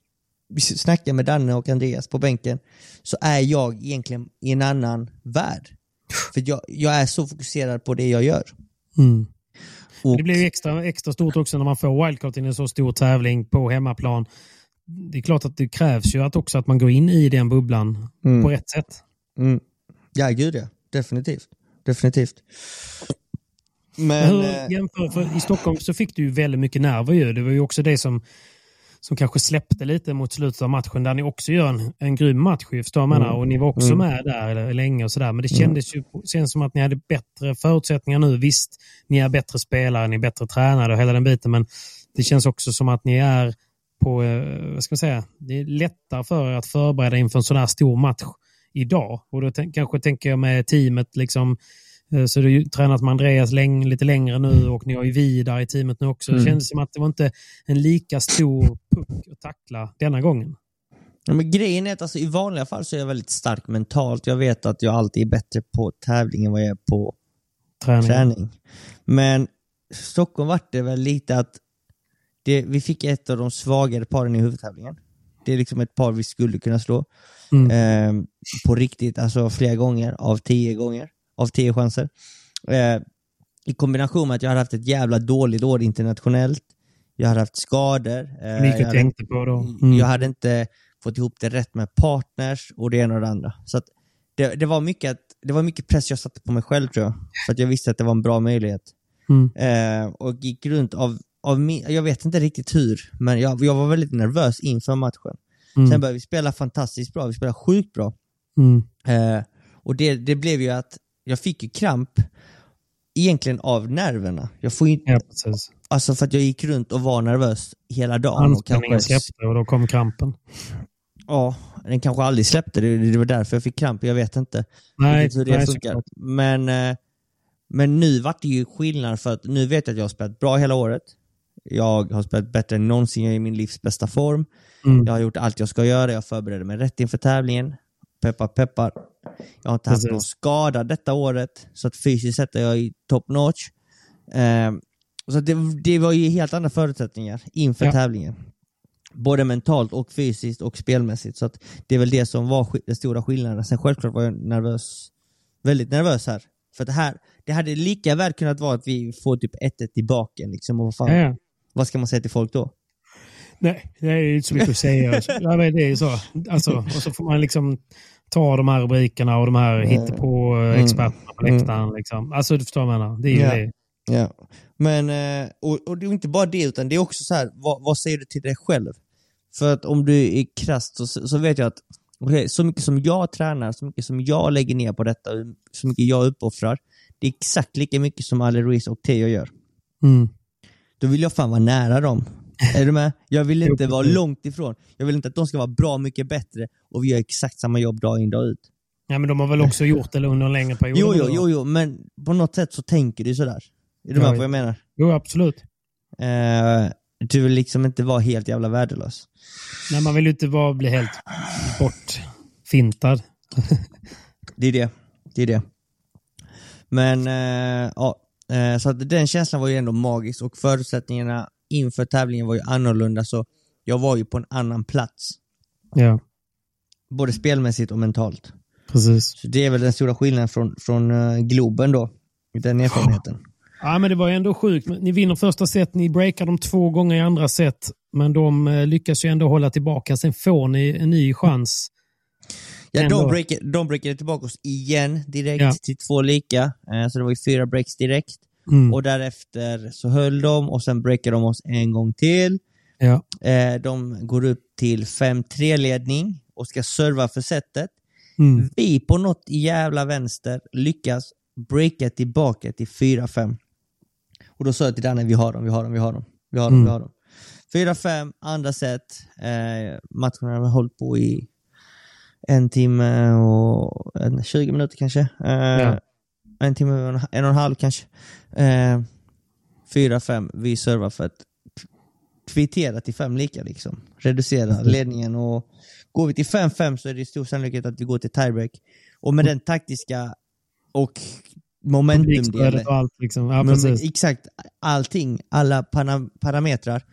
snackar med Danne och Andreas på bänken så är jag egentligen i en annan värld. För jag, jag är så fokuserad på det jag gör. Mm. Och, Det blir ju extra, extra stort också när man får wildcard i en så stor tävling på hemmaplan. Det är klart att det krävs ju att också att man går in i den bubblan på rätt sätt. Mm. Ja, gud ja. Definitivt. Definitivt. Men Men... hur jämför, för I Stockholm så fick du ju väldigt mycket nerver ju. Det var ju också det som, som kanske släppte lite mot slutet av matchen där ni också gör en, en grym match ju, förstår menar? Och ni var också med där länge och sådär. Men det kändes ju känns som att ni hade bättre förutsättningar nu. Visst, ni är bättre spelare, ni är bättre tränare och hela den biten. Men det känns också som att ni är på, eh, vad ska man säga, det är lättare för er att förbereda inför en sån här stor match idag. Och då kanske tänker jag med teamet liksom Så du har tränat med Andreas läng, lite längre nu och ni har ju Vidar i teamet nu också. Det kändes som att det var inte en lika stor puck att tackla denna gången. Ja, men grejen är att alltså, i vanliga fall så är jag väldigt stark mentalt. Jag vet att jag alltid är bättre på tävling än vad jag är på Träning. träning. Men Stockholm vart det väl lite att det, vi fick ett av de svagare paren i huvudtävlingen. Det är liksom ett par vi skulle kunna slå. Mm. Eh, på riktigt, alltså flera gånger av tio gånger. Av tio chanser. Eh, I kombination med att jag har haft ett jävla dåligt år internationellt. Jag har haft skador. Eh, gick jag hade tänkte på då. Mm. jag hade inte fått ihop det rätt med partners och det ena och det andra. Så det, det, var mycket, att- det var mycket press jag satte på mig själv tror jag. För att jag visste att det var en bra möjlighet. Mm. Eh, och gick runt av, av min, jag vet inte riktigt hur, men jag, jag var väldigt nervös inför matchen. Mm. Sen började vi spela fantastiskt bra, vi spelade sjukt bra. Mm. Eh, och det, det blev ju att jag fick ju kramp egentligen av nerverna. Jag får ju, Ja, precis. Alltså för att jag gick runt och var nervös hela dagen. Anspänningen släppte och då kom krampen. ja, den kanske aldrig släppte, det, det var därför jag fick kramp, jag vet inte. Nej, hur det nej, funkar. såklart. Men, eh, men nu vart det ju skillnad för att nu vet jag att jag har spelat bra hela året. Jag har spelat bättre än någonsin, jag är i min livs bästa form. Mm. Jag har gjort allt jag ska göra, jag förbereder mig rätt inför tävlingen. Peppar peppar. Jag har inte haft Precis. någon skada detta året, så att fysiskt sett är jag i top notch. Eh, så det, det var ju helt andra förutsättningar inför Ja. tävlingen. Både mentalt och fysiskt och spelmässigt. Så att det är väl det som var den stora skillnaden. Sen självklart var jag nervös, väldigt nervös här. För det här, det hade lika väl kunnat vara att vi får typ 1-1 i baken. Liksom, och vad, fan, ja. vad ska man säga till folk då? Nej, det är ju inte så mycket att säga. ja, men det är ju så. Alltså, och så får man liksom ta de här rubrikerna och de här eh, experterna på läktaren. Liksom. Alltså, du förstår vad jag menar. Det är ju Ja. det. Ja. Men, eh, och, och det är inte bara det, utan det är också så här, vad, vad säger du till dig själv? För att om du är krasst så, så vet jag att okej, så mycket som jag tränar, så mycket som jag lägger ner på detta, så mycket jag uppoffrar, det är exakt lika mycket som Ale Ruiz och Theo gör. Mm. Då vill jag fan vara nära dem. Är du med? Jag vill inte vara långt ifrån. Jag vill inte att de ska vara bra mycket bättre och vi gör exakt samma jobb dag in dag ut. Ja, men de har väl också gjort det under en längre period? Jo, jo, jo, jo, men på något sätt så tänker du sådär. Är du Ja, med på vad jag menar? Jo, absolut. Eh, du vill liksom inte vara helt jävla värdelös. Nej, man vill ju inte bara bli helt bortfintad. Det är det. Det är det. Men, eh, ja. Eh, så att den känslan var ju ändå magisk och förutsättningarna inför tävlingen var ju annorlunda så jag var ju på en annan plats. Ja, Både spelmässigt och mentalt. precis. Så det är väl den stora skillnaden från, från eh, Globen då. Den erfarenheten. Ja, men det var ju ändå sjukt. Ni vinner första set, ni breakar dem två gånger i andra set, men de eh, lyckas ju ändå hålla tillbaka. Sen får ni en ny chans. Ja, Ändå. de breakade, de breakade tillbaka oss igen direkt Ja. till två lika. Eh, så det var ju fyra breaks direkt. Mm. Och därefter så höll de och sen breakade de oss en gång till. Ja. Eh, de går upp till 5-3 ledning och ska serva för setet. Mm. Vi på något jävla vänster lyckas breaka tillbaka till 4-5. Och då sa jag till Danne, vi har dem, vi har dem, vi har dem. Vi har dem, Mm. vi har dem. 4-5, andra set. Eh, matchen har hållit på i en timme och en, 20 minuter kanske. Eh, Ja. En timme en, en och en halv kanske. Eh, 4-5, vi servar för att kvittera till fem lika liksom. Reducera ledningen och går vi till 5-5 så är det stor sannolikhet att vi går till tiebreak. Och med den taktiska och momentumdelen, Publikstödet och allt. Liksom. Ja, men, exakt allting, alla parametrar,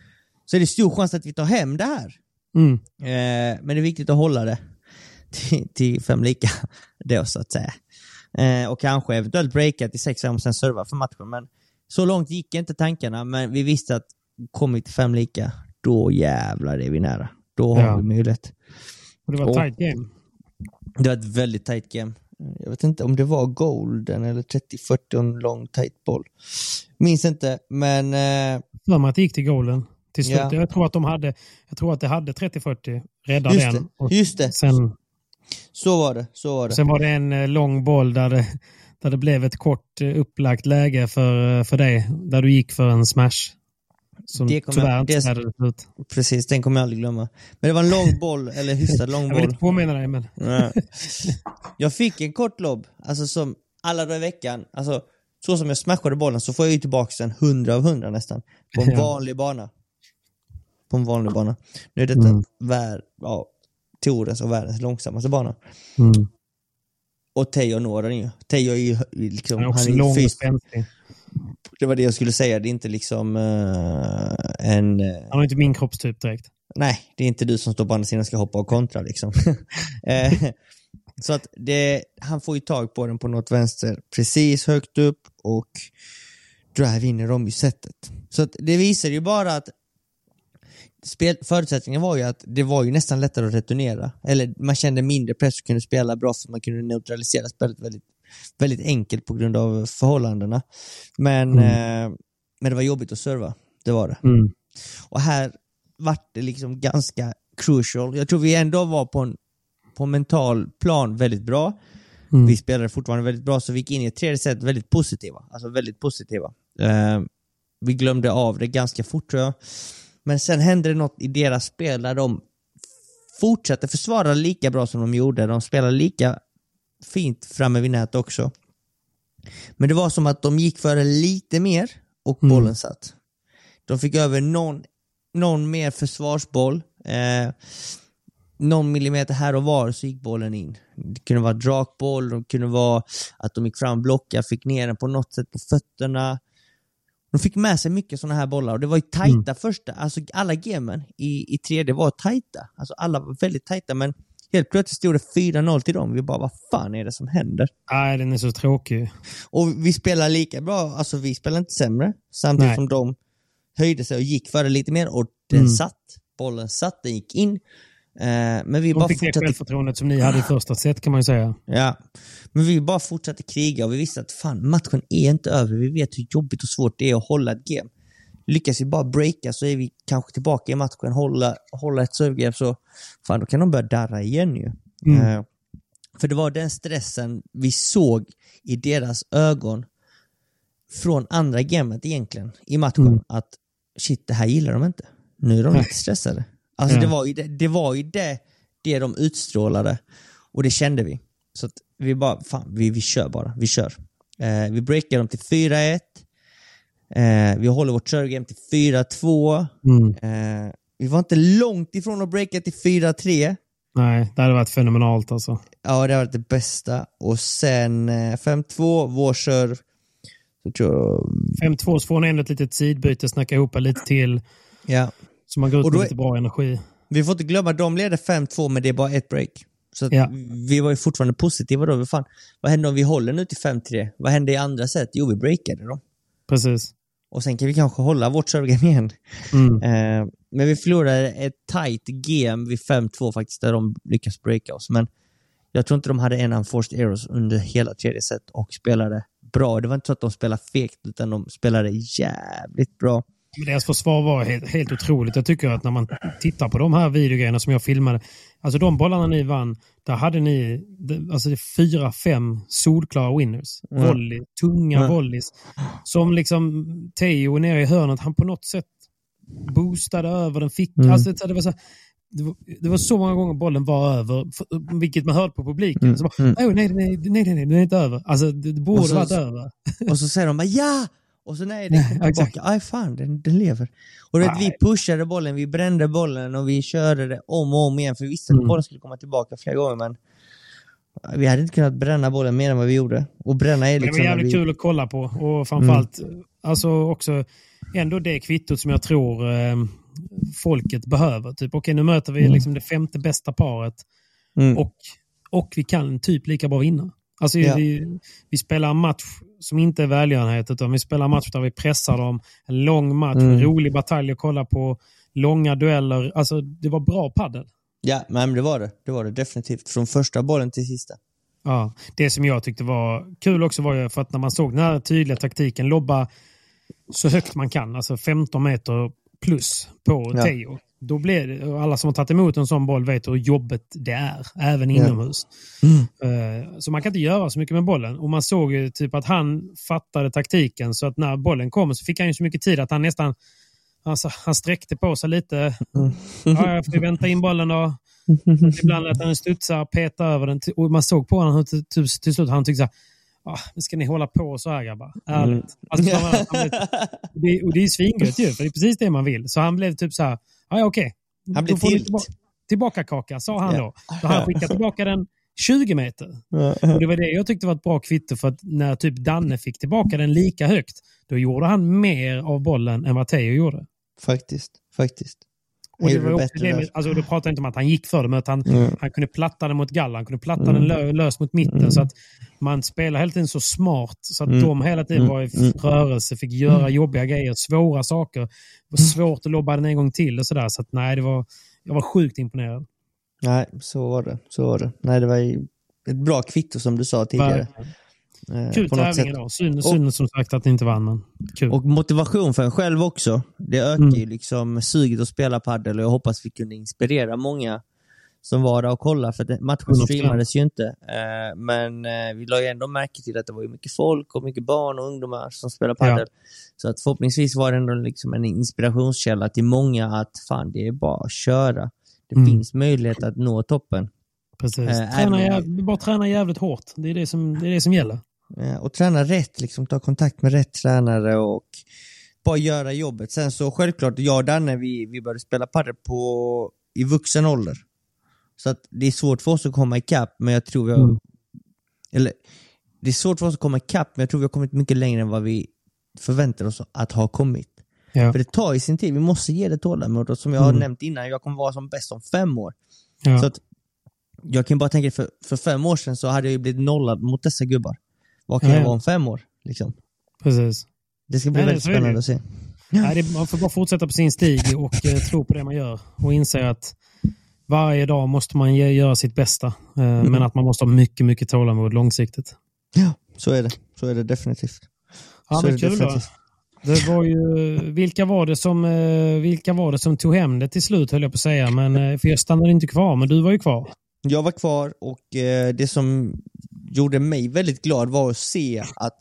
så är det stor chans att vi tar hem det här. Mm. Eh, men det är viktigt att hålla det till, till fem lika då så att säga. Eh, och kanske eventuellt breaka till 6-5 och sen serva för matchen. Men så långt gick inte tankarna, men vi visste att kom vi till fem lika, då jävlar är vi nära. Då har Ja. vi möjlighet. Och det var ett tight game. Det var ett väldigt tight game. Jag vet inte om det var golden eller 30-40 och en lång tight boll. Minns inte, men eh, för mig att det gick till goalen till slut. Ja. Jag tror att de hade, jag tror att det hade 30-40, räddade just den. det. Och Just det. Sen, Så var det. Så var det. sen var det en eh, lång boll där det, där det blev ett kort eh, upplagt läge för, eh, för dig. Där du gick för en smash. Som Det kommer tyvärr jag- inte städades ut. Precis, den kommer jag aldrig glömma. Men det var en lång boll, eller hyfsat lång Jag vill boll. inte påminna dig, men... Jag fick en kort lobb, alltså som alla dagar i veckan. Alltså, så som jag smashade bollen så får jag ju tillbaka en 100 av 100 nästan. På en vanlig bana. På en vanlig bana. Nu är detta Mm. vär, ja, Torens och världens långsammaste bana. Mm. Och Teo når den ju. Teo är ju liksom, Han är också ju lång och spänstig. Det var det jag skulle säga, det är inte liksom eh, en... eh, Han har inte min kroppstyp direkt. Nej, det är inte du som står på andra sidan och ska hoppa och kontra liksom. Eh, så att det, han får ju tag på den på något vänster precis högt upp och drive vinner dem ju sättet. Så att det visar ju bara att spel, förutsättningen var ju att det var ju nästan lättare att returnera. Eller man kände mindre press och kunde spela bra för man kunde neutralisera spelet väldigt, väldigt enkelt på grund av förhållandena. Men, eh, men det var jobbigt att serva, det var det. Mm. Och här vart det liksom ganska crucial. Jag tror vi ändå var på en på mental plan väldigt bra. Mm. Vi spelade fortfarande väldigt bra, så vi gick in i ett tredje set väldigt positiva. Alltså väldigt positiva. Eh, vi glömde av det ganska fort tror jag. Men sen hände det något i deras spel där de fortsatte försvara lika bra som de gjorde. De spelade lika fint framme vid nät också. Men det var som att de gick före lite mer och Mm. bollen satt. De fick över någon, någon mer försvarsboll. Eh, någon millimeter här och var så gick bollen in. Det kunde vara drakboll, det kunde vara att de gick fram, blockade, fick ner den på något sätt på fötterna. De fick med sig mycket sådana här bollar och det var ju tajta första, alltså alla gamen i, i tredje var tajta. Alltså alla var väldigt tajta men helt plötsligt stod det 4-0 till dem. Vi bara, vad fan är det som händer? Nej, den är så tråkig. Och vi spelar lika bra, alltså vi spelar inte sämre, samtidigt Nej. som de höjde sig och gick före lite mer och den Mm. satt. Bollen satt, den gick in. Eh, men vi De bara fick det fortsatte självförtroendet som ni hade i första set kan man ju säga. Ja, men vi bara fortsatte kriga och vi visste att fan, matchen är inte över. Vi vet hur jobbigt och svårt det är att hålla ett game. Lyckas vi bara breaka så är vi kanske tillbaka i matchen, hålla, hålla ett servegame så fan, då kan de börja darra igen ju. Mm. Eh, för det var den stressen vi såg i deras ögon från andra gamet egentligen i matchen. Mm. Att shit, det här gillar de inte. Nu är de lite stressade. Alltså Ja. det var ju det, det, var ju det, det de utstrålade. Och det kände vi. Så att vi bara, fan, vi, vi kör bara. Vi kör. Eh, vi breakar dem till 4-1. Eh, vi håller vårt servegame till 4-2. Mm. Eh, vi var inte långt ifrån att breaka till 4-3. Nej, det hade varit fenomenalt alltså. Ja, det har varit det bästa. Och sen eh, 5-2, vår serve. Jag, 5-2 så får ni ändå ett litet sidbyte, snacka ihop lite till. ja. Så man går ut med då är- lite bra energi. Vi får inte glömma de leder 5-2 men det är bara ett break. Så Ja. vi var ju fortfarande positiva då. Vad Fan, vad händer om vi håller nu till 5-3? Vad händer i andra set? Jo, vi breakade dem. Precis. Och sen kan vi kanske hålla vårt servegame igen. Mm. Eh, men vi förlorade ett tight game vid 5-2 faktiskt, där de lyckas breaka oss. Men jag tror inte de hade en unforced errors under hela tredje set och spelade bra. Det var inte så att de spelade fegt, utan de spelade jävligt bra. Men deras försvar var helt, helt otroligt. Jag tycker att när man tittar på de här videogrejerna som jag filmade. Alltså de bollarna ni vann, där hade ni alltså fyra, fem solklara winners. Mm. Volley, tunga Mm. volleys. Som liksom Teo nere i hörnet, han på något sätt boostade över den. Fick, Mm. alltså, det, var så, det, var, det var så många gånger bollen var över, för, vilket man hörde på publiken. Mm. Så bara, Mm. "Åh, nej, nej, nej, nej, nej, den är inte över. Alltså det, det borde Och så- varit över. Och så säger de bara ja! Och så nej, den kom exakt. tillbaka. Aj fan, den, den lever. Och vet, vi pushade bollen, vi brände bollen och vi körde det om och om igen för vi visste att Mm. bollen skulle komma tillbaka flera gånger men vi hade inte kunnat bränna bollen mer än vad vi gjorde. Och bränna är Men det liksom... var när jävligt vi... kul att kolla på. Och framförallt alltså också ändå det kvittot som jag tror eh, folket behöver. Typ, okej, nu möter vi Mm. liksom det femte bästa paret Mm. och, och vi kan typ lika bra vinna. Alltså, Ja. vi, vi spelar en match som inte är välgörenhet, utan vi spelar en match där vi pressar dem. En lång match, en Mm. rolig batalj att kolla på. Långa dueller. Alltså, det var bra paddel. Ja, men det var det. Det var det definitivt. Från första bollen till sista. Ja, det som jag tyckte var kul också var ju för att när man såg den här tydliga taktiken, lobba så högt man kan, alltså 15 meter plus på Ja. Teo. Då blir det, alla som har tagit emot en sån boll vet hur jobbigt det är, även Ja. inomhus. Eh, Så man kan inte göra så mycket med bollen. Och man såg ju typ att han fattade taktiken så att när bollen kom så fick han ju så mycket tid att han nästan Alltså, han sträckte på sig lite. Ja, jag får vänta in bollen då. Ibland lät han studsa, peta över den. Och man såg på honom hur till, till, till slut han tyckte så här, ah, men ska ni hålla på så här grabbar? Ärligt. Alltså, så han, han blev, det, och det är svingött ju, för det är precis det man vill. Så han blev typ så här, "Ja, ja okej. Han blev tilt. tillbaka, tillbaka kaka, sa han Ja. då. Så han skickade tillbaka den 20 meter. Och det var det jag tyckte var ett bra kvitto för att när typ Danne fick tillbaka den lika högt, då gjorde han mer av bollen än vad Teo gjorde. Faktiskt, faktiskt. Och det var också det med, alltså, du pratar inte om att han gick för det, men att han, Mm. han kunde platta den mot Galla. Han kunde platta den lö, löst mot mitten. Så att man spelar hela tiden så smart så att Mm. de hela tiden var i rörelse, fick göra jobbiga grejer, svåra saker. Det var svårt att lobba den en gång till och sådär. Så att nej, det var, jag var sjukt imponerad. Nej, så var det. Så var det. Nej, det var ett bra kvitto som du sa tidigare. Eh, Kul på något tävling idag. Synd, synd som sagt att ni inte vann, men kul. Och motivation för en själv också. Det ökar Mm. ju liksom suget att spela padel och jag hoppas vi kunde inspirera många som var där och kollade. För matchen 100%. streamades ju inte. Eh, Men eh, vi la ju ändå märke till att det var mycket folk och mycket barn och ungdomar som spelar padel. Ja. Så att förhoppningsvis var det ändå liksom en inspirationskälla till många att fan, det är bara att köra. Det Mm. finns möjlighet att nå toppen. Precis. Eh, träna, jäv- bara träna jävligt hårt. Det är det som, det är det som gäller. Eh, och träna rätt, liksom ta kontakt med rätt tränare och bara göra jobbet. Sen så självklart, jag och Danne vi, vi började spela padel på, i vuxen ålder. Så att det är svårt för oss att komma ikapp, men jag tror vi har, Mm. eller det är svårt för oss att komma ikapp, men jag tror vi har kommit mycket längre än vad vi förväntar oss att ha kommit. Ja. För det tar ju sin tid, vi måste ge det tålamod och som jag har Mm. nämnt innan, jag kommer vara som bäst om fem år. Ja. Så att jag kan bara tänka, för, för fem år sedan så hade jag ju blivit nollad mot dessa gubbar. Vad kan Ja, jag ja. vara om fem år? Liksom? Precis. Det ska bli Nej, väldigt spännande att se. Nej, det, man får bara fortsätta på sin stig och eh, tro på det man gör. Och inse att varje dag måste man ge, göra sitt bästa. Eh, Mm. Men att man måste ha mycket, mycket tålamod långsiktigt. Ja, så är det. Så är det definitivt. Ja, så men kul då. definitivt. Det var ju, vilka, var det som, eh, vilka var det som tog hem det till slut höll jag på att säga. Men, eh, för jag stannade inte kvar, men du var ju kvar. Jag var kvar och eh, det som gjorde mig väldigt glad var att se att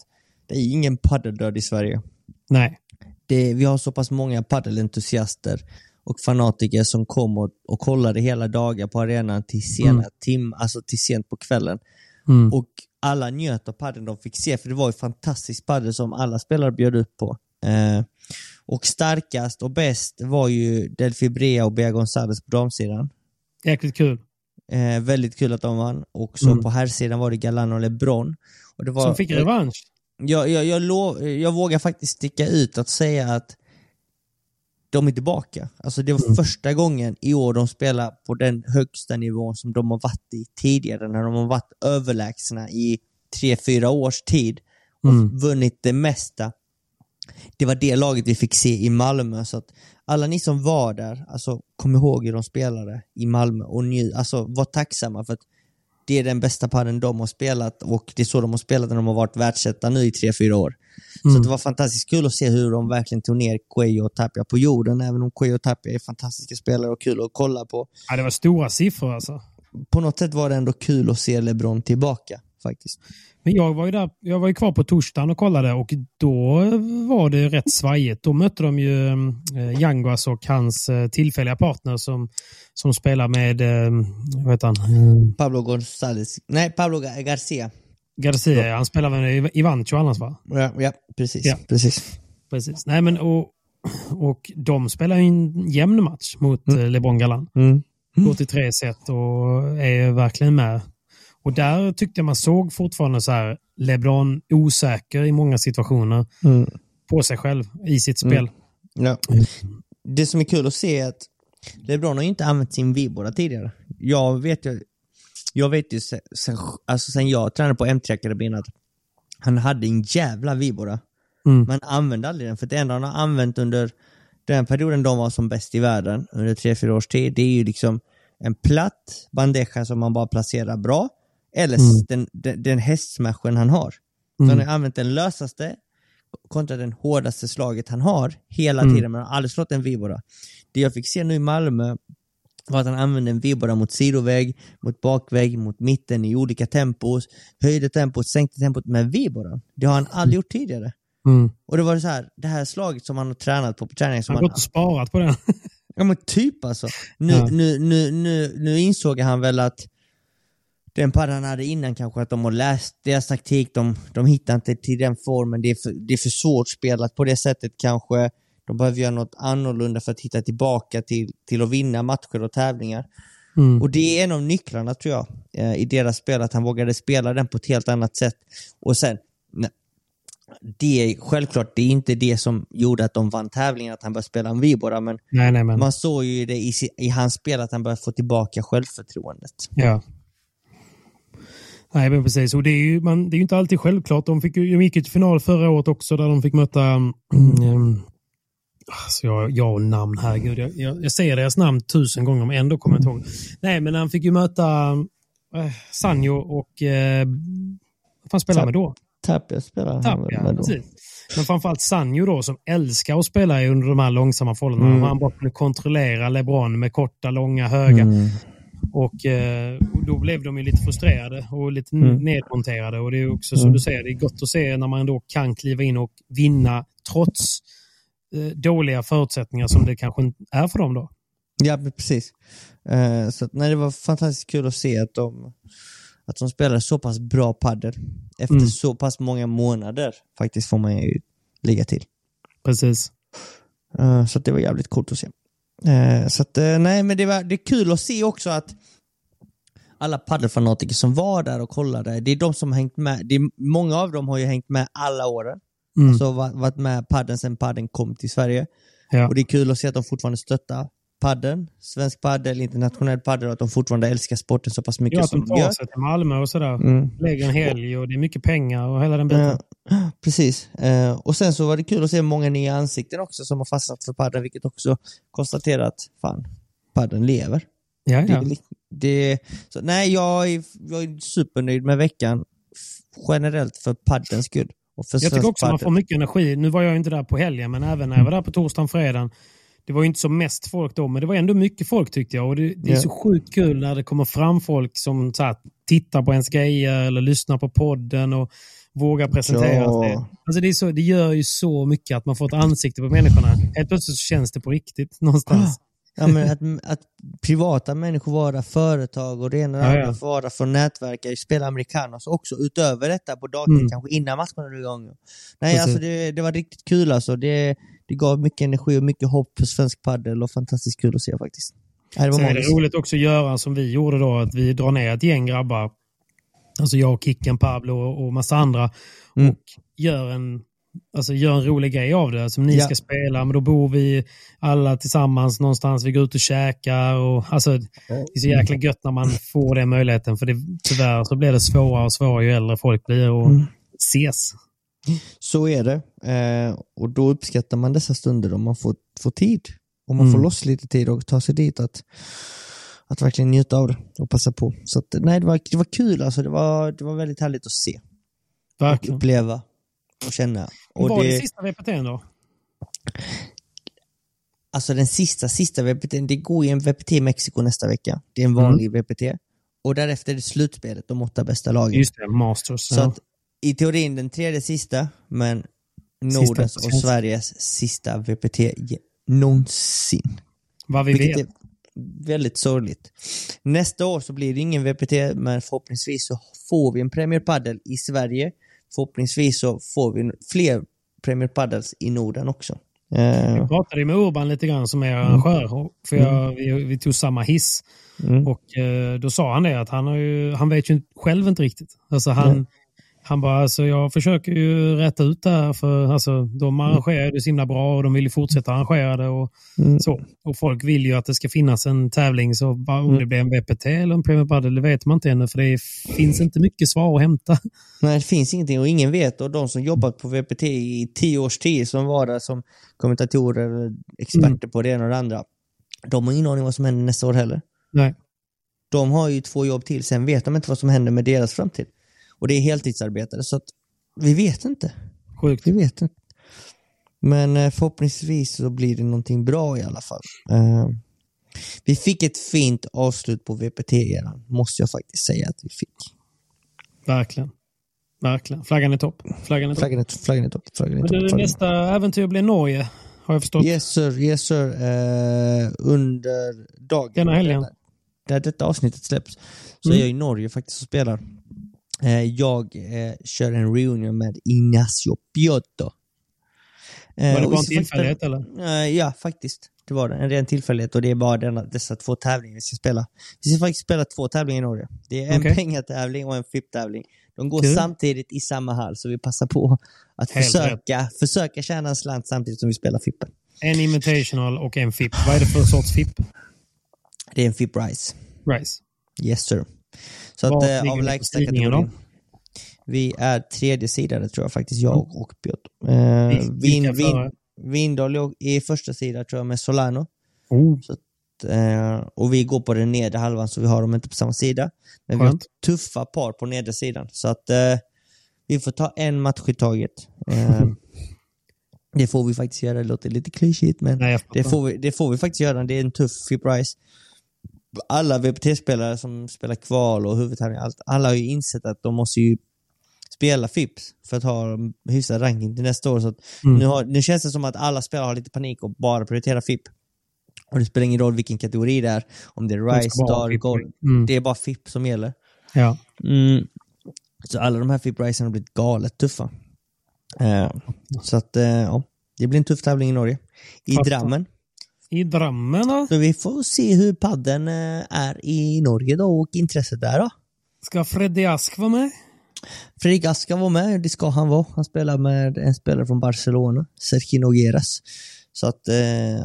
det är ingen paddeldöd i Sverige. Nej. Det, vi har så pass många paddelentusiaster och fanatiker som kom och, och kollade hela dagar på arenan till sena Mm. tim, alltså till sent på kvällen. Mm. Och alla njöt av paddeln de fick se, för det var ju fantastisk paddel som alla spelare bjöd upp på. Eh, och starkast och bäst var ju Delphi Brea och Bea Gonzales på damsidan. Jäkligt kul. Eh, väldigt kul att de vann. Och så Mm. på herrsidan var det Galano och LeBron. Och det var, Som fick revansch. jag, jag, jag, lov, jag vågar faktiskt sticka ut att säga att de är tillbaka. Alltså det var Mm. första gången i år de spelar på den högsta nivån som de har varit i tidigare, när de har varit överlägsna i tre, fyra års tid och Mm. vunnit det mesta. Det var det laget vi fick se i Malmö, så att alla ni som var där, alltså kom ihåg hur de spelade i Malmö och nju, alltså var tacksamma för att det är den bästa padden de har spelat och det är så de har spelat när de har varit världsetta nu i tre, fyra år. Så Mm. att det var fantastiskt kul att se hur de verkligen tog ner Cuello och Tapia på jorden, även om Cuello och Tapia är fantastiska spelare och kul att kolla på. Ja, det var stora siffror alltså. På något sätt var det ändå kul att se LeBron tillbaka, faktiskt. Men jag var ju där, jag var ju kvar på torsdagen och kollade och då var det rätt svajigt. Då mötte de ju eh, Yanguas och hans eh, tillfälliga partner som, som spelar med, eh, vad heter han, eh, Pablo González, nej Pablo Ga- Garcia. Garcia. Han spelar med Ivancho annars va? Ja, ja precis. Ja. precis. Precis. Nej, men och, och de spelar ju en jämn match mot mm. LeBron Galan. Mm. Går till tre set och är verkligen med. Och där tyckte jag man såg fortfarande så här LeBron osäker i många situationer Mm. på sig själv i sitt spel. Ja. Det som är kul att se är att LeBron har ju inte använt sin vibora tidigare. Jag vet ju, jag vet ju sen, alltså sen jag tränade på M3-akademin att han hade en jävla vibora. Mm. Men använde aldrig den, för det enda han har använt under den perioden de var som bäst i världen, under tre fyra års tid, det är ju liksom en platt bandeja som man bara placerar bra, eller Mm. den, den, den hästsmashen han har. Så Mm. han har använt den lösaste kontra den hårdaste slaget han har hela Mm. tiden, men han har aldrig slått en vibora. Det jag fick se nu i Malmö var att han använde en vibora mot sidovägg, mot bakvägg, mot mitten i olika tempos, höjde tempot, sänkte tempot med viboran. Det har han aldrig gjort tidigare. Mm. Och det var så här, det här slaget som han har tränat på på träning som Han har gått och sparat på den. Ja men typ alltså. Nu, Ja. nu, nu, nu, nu insåg han väl att den paddan hade innan kanske, att de har läst deras taktik, de, de hittar inte till den formen, det är, för, det är för svårt spelat på det sättet kanske. De behöver göra något annorlunda för att hitta tillbaka till, till att vinna matcher och tävlingar. Mm. Och det är en av nycklarna tror jag, eh, i deras spel, att han vågade spela den på ett helt annat sätt. Och sen, det, självklart, det är inte det som gjorde att de vann tävlingen, att han började spela en Vibora, men Nej, nej, men. man såg ju det i, i hans spel att han började få tillbaka självförtroendet. Ja. Nej, men precis. Och det är ju man, det är ju inte alltid självklart. De, fick, de gick ju till final förra året också där de fick möta... Mm, alltså jag, jag och namn, herregud. Jag, jag, jag säger deras namn tusen gånger men ändå kommer jag inte ihåg. Nej, men han fick ju möta äh, Sanjo och... Eh, vad fan spelade han med då? Tapia spelar han Tapia, med då. precis. Men framförallt Sanjo då som älskar att spela under de här långsamma förhållandena. Mm. Han bara kunde kontrollera LeBron med korta, långa, höga. Mm. Och, eh, och då blev de ju lite frustrerade och lite Mm. nedmonterade. Och det är också som Mm. du säger, det är gott att se när man då kan kliva in och vinna trots eh, dåliga förutsättningar som det kanske är för dem då. Ja, precis. Eh, så att, nej, det var fantastiskt kul att se att de, att de spelade så pass bra padel efter Mm. så pass många månader, faktiskt får man ju lägga till. Precis. Eh, så det var jävligt coolt att se. Eh, så att, eh, nej, men det, var, det är kul att se också att alla paddelfanatiker som var där och kollade, det är de som har hängt med. Det är, många av dem har ju hängt med alla åren. Mm. Alltså varit, med padden sedan padden kom till Sverige. Ja. Och det är kul att se att de fortfarande stöttar padden, svensk paddel, internationell paddel och att de fortfarande älskar sporten så pass mycket Ja, att som de de tar gör. sig till Malmö och sådär. Mm. Lägger en helg och det är mycket pengar och hela den biten. Ja, precis. Eh, och sen så var det kul att se många nya ansikten också som har fastnat för padden, vilket också konstaterar att fan, padden lever. Ja, Det, ja. li- det, så, nej, jag är, jag är supernöjd med veckan generellt för paddens skull. Och för Jag tycker också man paddel. får mycket energi. Nu var jag inte där på helgen, men även när jag var där på torsdagen, fredagen. Det var ju inte som mest folk då, men det var ändå mycket folk tyckte jag. Och det, det är Ja. så sjukt kul när det kommer fram folk som så här, tittar på ens grejer eller lyssnar på podden och vågar presentera Ja. sig. Alltså det, är så, det gör ju så mycket att man får ett ansikte på människorna. Helt plötsligt så känns det på riktigt någonstans. Ja, men att, att privata människor var där, företag och det ena och Ja, andra ja. vara från nätverk, spela amerikanos också utöver detta på dagtid, Mm. kanske innan matcherna drog igång. Nej, Precis. alltså det, det var riktigt kul alltså. Det, det gav mycket energi och mycket hopp för svensk padel och fantastiskt kul att se faktiskt. Det var Sen är det roligt också att göra som vi gjorde då, att vi drar ner ett gäng grabbar. Alltså jag, Kicken, Pablo och, och massa andra. Mm. Och gör en, alltså gör en rolig grej av det. Som ni Ja. ska spela, men då bor vi alla tillsammans någonstans. Vi går ut och käkar. Och, alltså, det är så jäkla gött när man får den möjligheten. För det, tyvärr så blir det svårare och svårare ju äldre folk blir och Mm. ses. Så är det. Eh, och då uppskattar man dessa stunder om man får, får tid. Om man Mm. får loss lite tid och ta sig dit att, att verkligen njuta av det och passa på. Så att, nej, det var, det var kul alltså. Det var, det var väldigt härligt att se och Verkligen. uppleva och känna. Och var det, det, sista VPT'n då? alltså den sista, sista VPT, det går ju en VPT i Mexiko nästa vecka. Det är en vanlig VPT. Och därefter är det slutspelet, de åtta bästa lagen. Just det, Masters. Så ja. att i teorin den tredje sista, men Nordens och. Sveriges sista VPT någonsin. Vad vi Vilket vet. är väldigt sorgligt. Nästa år så blir det ingen VPT, men förhoppningsvis så får vi en Premier Padel i Sverige. Förhoppningsvis så får vi fler Premier Padels i Norden också. Eh, Jag pratade med Urban lite grann som är arrangör. och- För jag, vi, vi tog samma hiss. mm. Och eh, då sa han det att han, har ju, han vet ju själv inte riktigt. Alltså han, han bara, alltså jag försöker ju rätta ut det här för alltså, de arrangerar det så himla bra och de vill ju fortsätta arrangera det. Och, Mm. så. och folk vill ju att det ska finnas en tävling. Så bara, om Mm. det blir en VPT eller en Premier Padel, det vet man inte ännu. För det finns inte mycket svar att hämta. Nej, det finns ingenting och ingen vet. Och de som jobbat på VPT i tio års tid, som var där som kommentatorer eller experter Mm. på det ena och det andra, de har ingen aning vad som händer nästa år heller. Nej. De har ju två jobb till, sen vet de inte vad som händer med deras framtid. Och det är heltidsarbetare, så att vi vet inte. Sjukt. Vi vet inte. Men eh, förhoppningsvis så blir det någonting bra i alla fall. Eh, vi fick ett fint avslut på VPT-eran, måste jag faktiskt säga att vi fick. Verkligen. Verkligen. Flaggan är topp. Flaggan är topp. Flaggan är, flaggan är topp. Flaggan är topp. flaggan nästa äventyr blir Norge, har jag förstått. Yes sir, yes sir. Eh, under dagen. Denna helgen. Där detta avsnittet släpps så Mm. är jag i Norge faktiskt och spelar. Eh, jag eh, kör en reunion med Ignacio Piotto. Eh, Var det bara en tillfällighet eller? Eh, ja, faktiskt. Det var det. En ren tillfällighet och det är bara denna, dessa två tävlingar vi ska spela. Vi ska faktiskt spela två tävlingar i Norge. Det är en Okej. pengatävling och en FIP-tävling. De går Kul. samtidigt i samma hall, så vi passar på att Helt försöka, försöka tjäna en slant samtidigt som vi spelar Fippen. En Invitational och en FIP. Vad är det för sorts FIP? Det är en Fipp Rise. Rice. Yes sir. Så Var att eh, ni av på lägsta sidningen kategorin. Vi är tredje sidade tror jag faktiskt, jag och Piotr. Eh, Vin, vin? Vindal låg i första sidan tror jag med Solano. Oh, Eh, och vi går på den nedre halvan så vi har dem inte på samma sida. Men vi har Skönt. tuffa par på nedre sidan. Så att eh, vi får ta en match i taget. Eh, det får vi faktiskt göra, det låter lite klyschigt men nej, det, får vi, det får vi faktiskt göra. Det är en tuff FIP Rise. Alla VPT-spelare som spelar kval och huvudtävling, allt, alla har ju insett att de måste ju spela FIPS för att ha en hyfsad ranking till nästa år. Så Mm. nu, har, nu känns det som att alla spelare har lite panik och bara prioriterar FIP. Och det spelar ingen roll vilken kategori det är, om det är Rise, Star. Gold. Mm. Det är bara FIP som gäller. Ja. Mm. Så alla de här FIP Risen har blivit galet tuffa. Eh, så att, eh, ja. Det blir en tuff tävling i Norge. I Fattar. Drammen. I Drammen då? Så vi får se hur padden eh, är i Norge då och intresset där då. Ska Freddy Ask vara med? Fredrik Ask ska vara med, det ska han vara. Han spelar med en spelare från Barcelona, Sergio Nogueras. Så att, eh,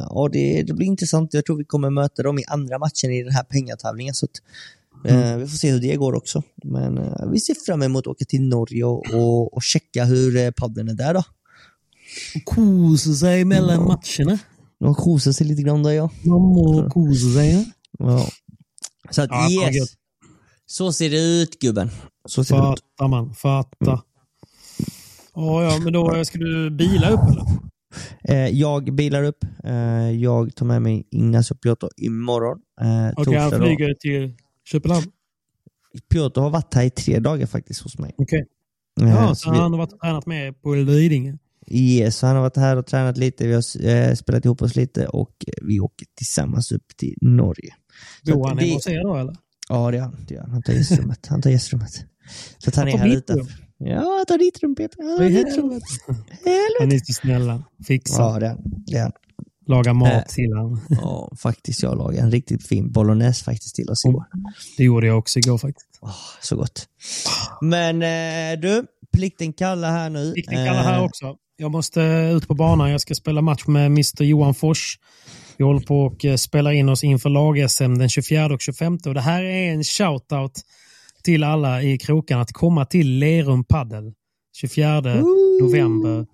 ja det, det blir intressant. Jag tror vi kommer möta dem i andra matchen i den här pengatävlingen. Så att, eh, vi får se hur det går också. Men vi ser fram emot att åka till Norge och, och, och checka hur padden är där då. Kosa sig mellan matcherna. De kosar sig lite grann där ja. De må kosa sig. ja. Så att Ja, yes. Så ser det ut gubben. Så ser det ut. Fattar man. Fatta. Ja, ja, men då ska du bila upp eller? Eh, jag bilar upp. Eh, jag tar med mig Ignacio Piotr imorgon. Eh, Okej, han torsdag då. flyger till Köpenhamn. Piotr har varit här i tre dagar faktiskt hos mig. Okej. Eh, Ja, så så vi, han har varit och tränat med på Lidingö. Yes, han har varit här och tränat lite. Vi har eh, spelat ihop oss lite och vi åker tillsammans upp till Norge. Bor han hemma hos er då eller? Ja, det gör han. Det gör han. han tar gästrummet. Han tar gästrummet. Så att han Han är här utanför. Ja, jag tar ditt rum Peter. Oj, ditt rum. helvete. Han är så snälla. Fixa. Ja, det är han. Det han. Laga mat Eh. till han. Ja, faktiskt. Jag lagade en riktigt fin bolognese faktiskt till oss igår. Det gjorde jag också igår faktiskt. Åh, så gott. Men eh, du, plikten kallar här nu. Fick den kalla här Eh, också. Jag måste ut på banan. Jag ska spela match med Mr Johan Fors. Vi håller på och eh, spelar in oss inför lag-SM den 24 och 25. Och det här är en shout-out till alla i krokarna att komma till Lerum Paddel 24 november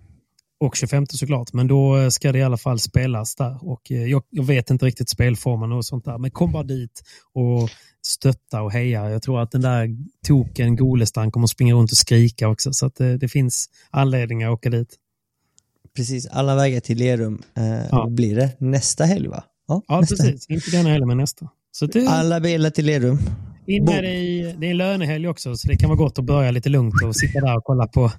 och 25 såklart. Men då eh, ska det i alla fall spelas där. Och eh, jag, jag vet inte riktigt spelformen och sånt där. Men kom bara dit och stötta och heja. Jag tror att den där token Golestan kommer att springa runt och skrika också. Så det, det finns anledningar att åka dit. Precis, alla vägar till Lerum eh, Ja. blir det nästa helg va? Ja, helg. precis. Inte denna heller, men nästa. Så det, Alla bilar till Lerum. in det, i, det är lönehelg också, så det kan vara gott att börja lite lugnt och sitta där och kolla på,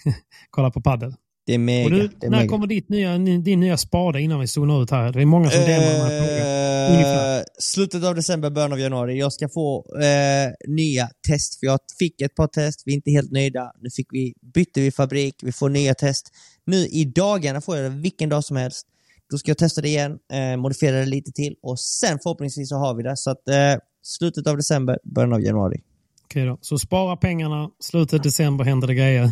kolla på padel. Det är mega. Du, det är när mega. kommer ditt nya, din nya spade innan vi zonar ut här? Det är många som delar den här frågan. Eh, slutet av december, början av januari. Jag ska få eh, nya test, för jag fick ett par test, vi är inte helt nöjda. Nu fick vi, bytte vi fabrik, vi får nya test. Nu i dagarna får jag det vilken dag som helst. Då ska jag testa det igen, eh, modifiera det lite till och sen förhoppningsvis så har vi det. Så att slutet av december, början av januari. Okej då. Så spara pengarna. Slutet december händer det grejer.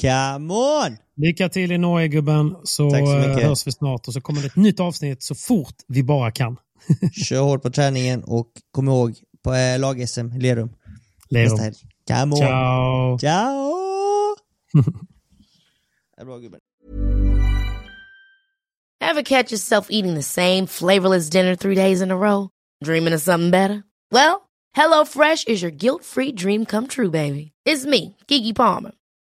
Come on! Lycka till i Norge gubben, så, Tack så eh, mycket. hörs vi snart. Och så kommer det ett nytt avsnitt så fort vi bara kan. Kör hårt på träningen och kom ihåg på eh, lag-SM Lerum nästa Lerum. helg. Come on! Ciao! Ciao! Det är bra gubben. Ever catch yourself eating the same flavorless dinner three days in a row? Dreaming of something better? Well, HelloFresh is your guilt-free dream come true, baby. It's me, Kiki Palmer.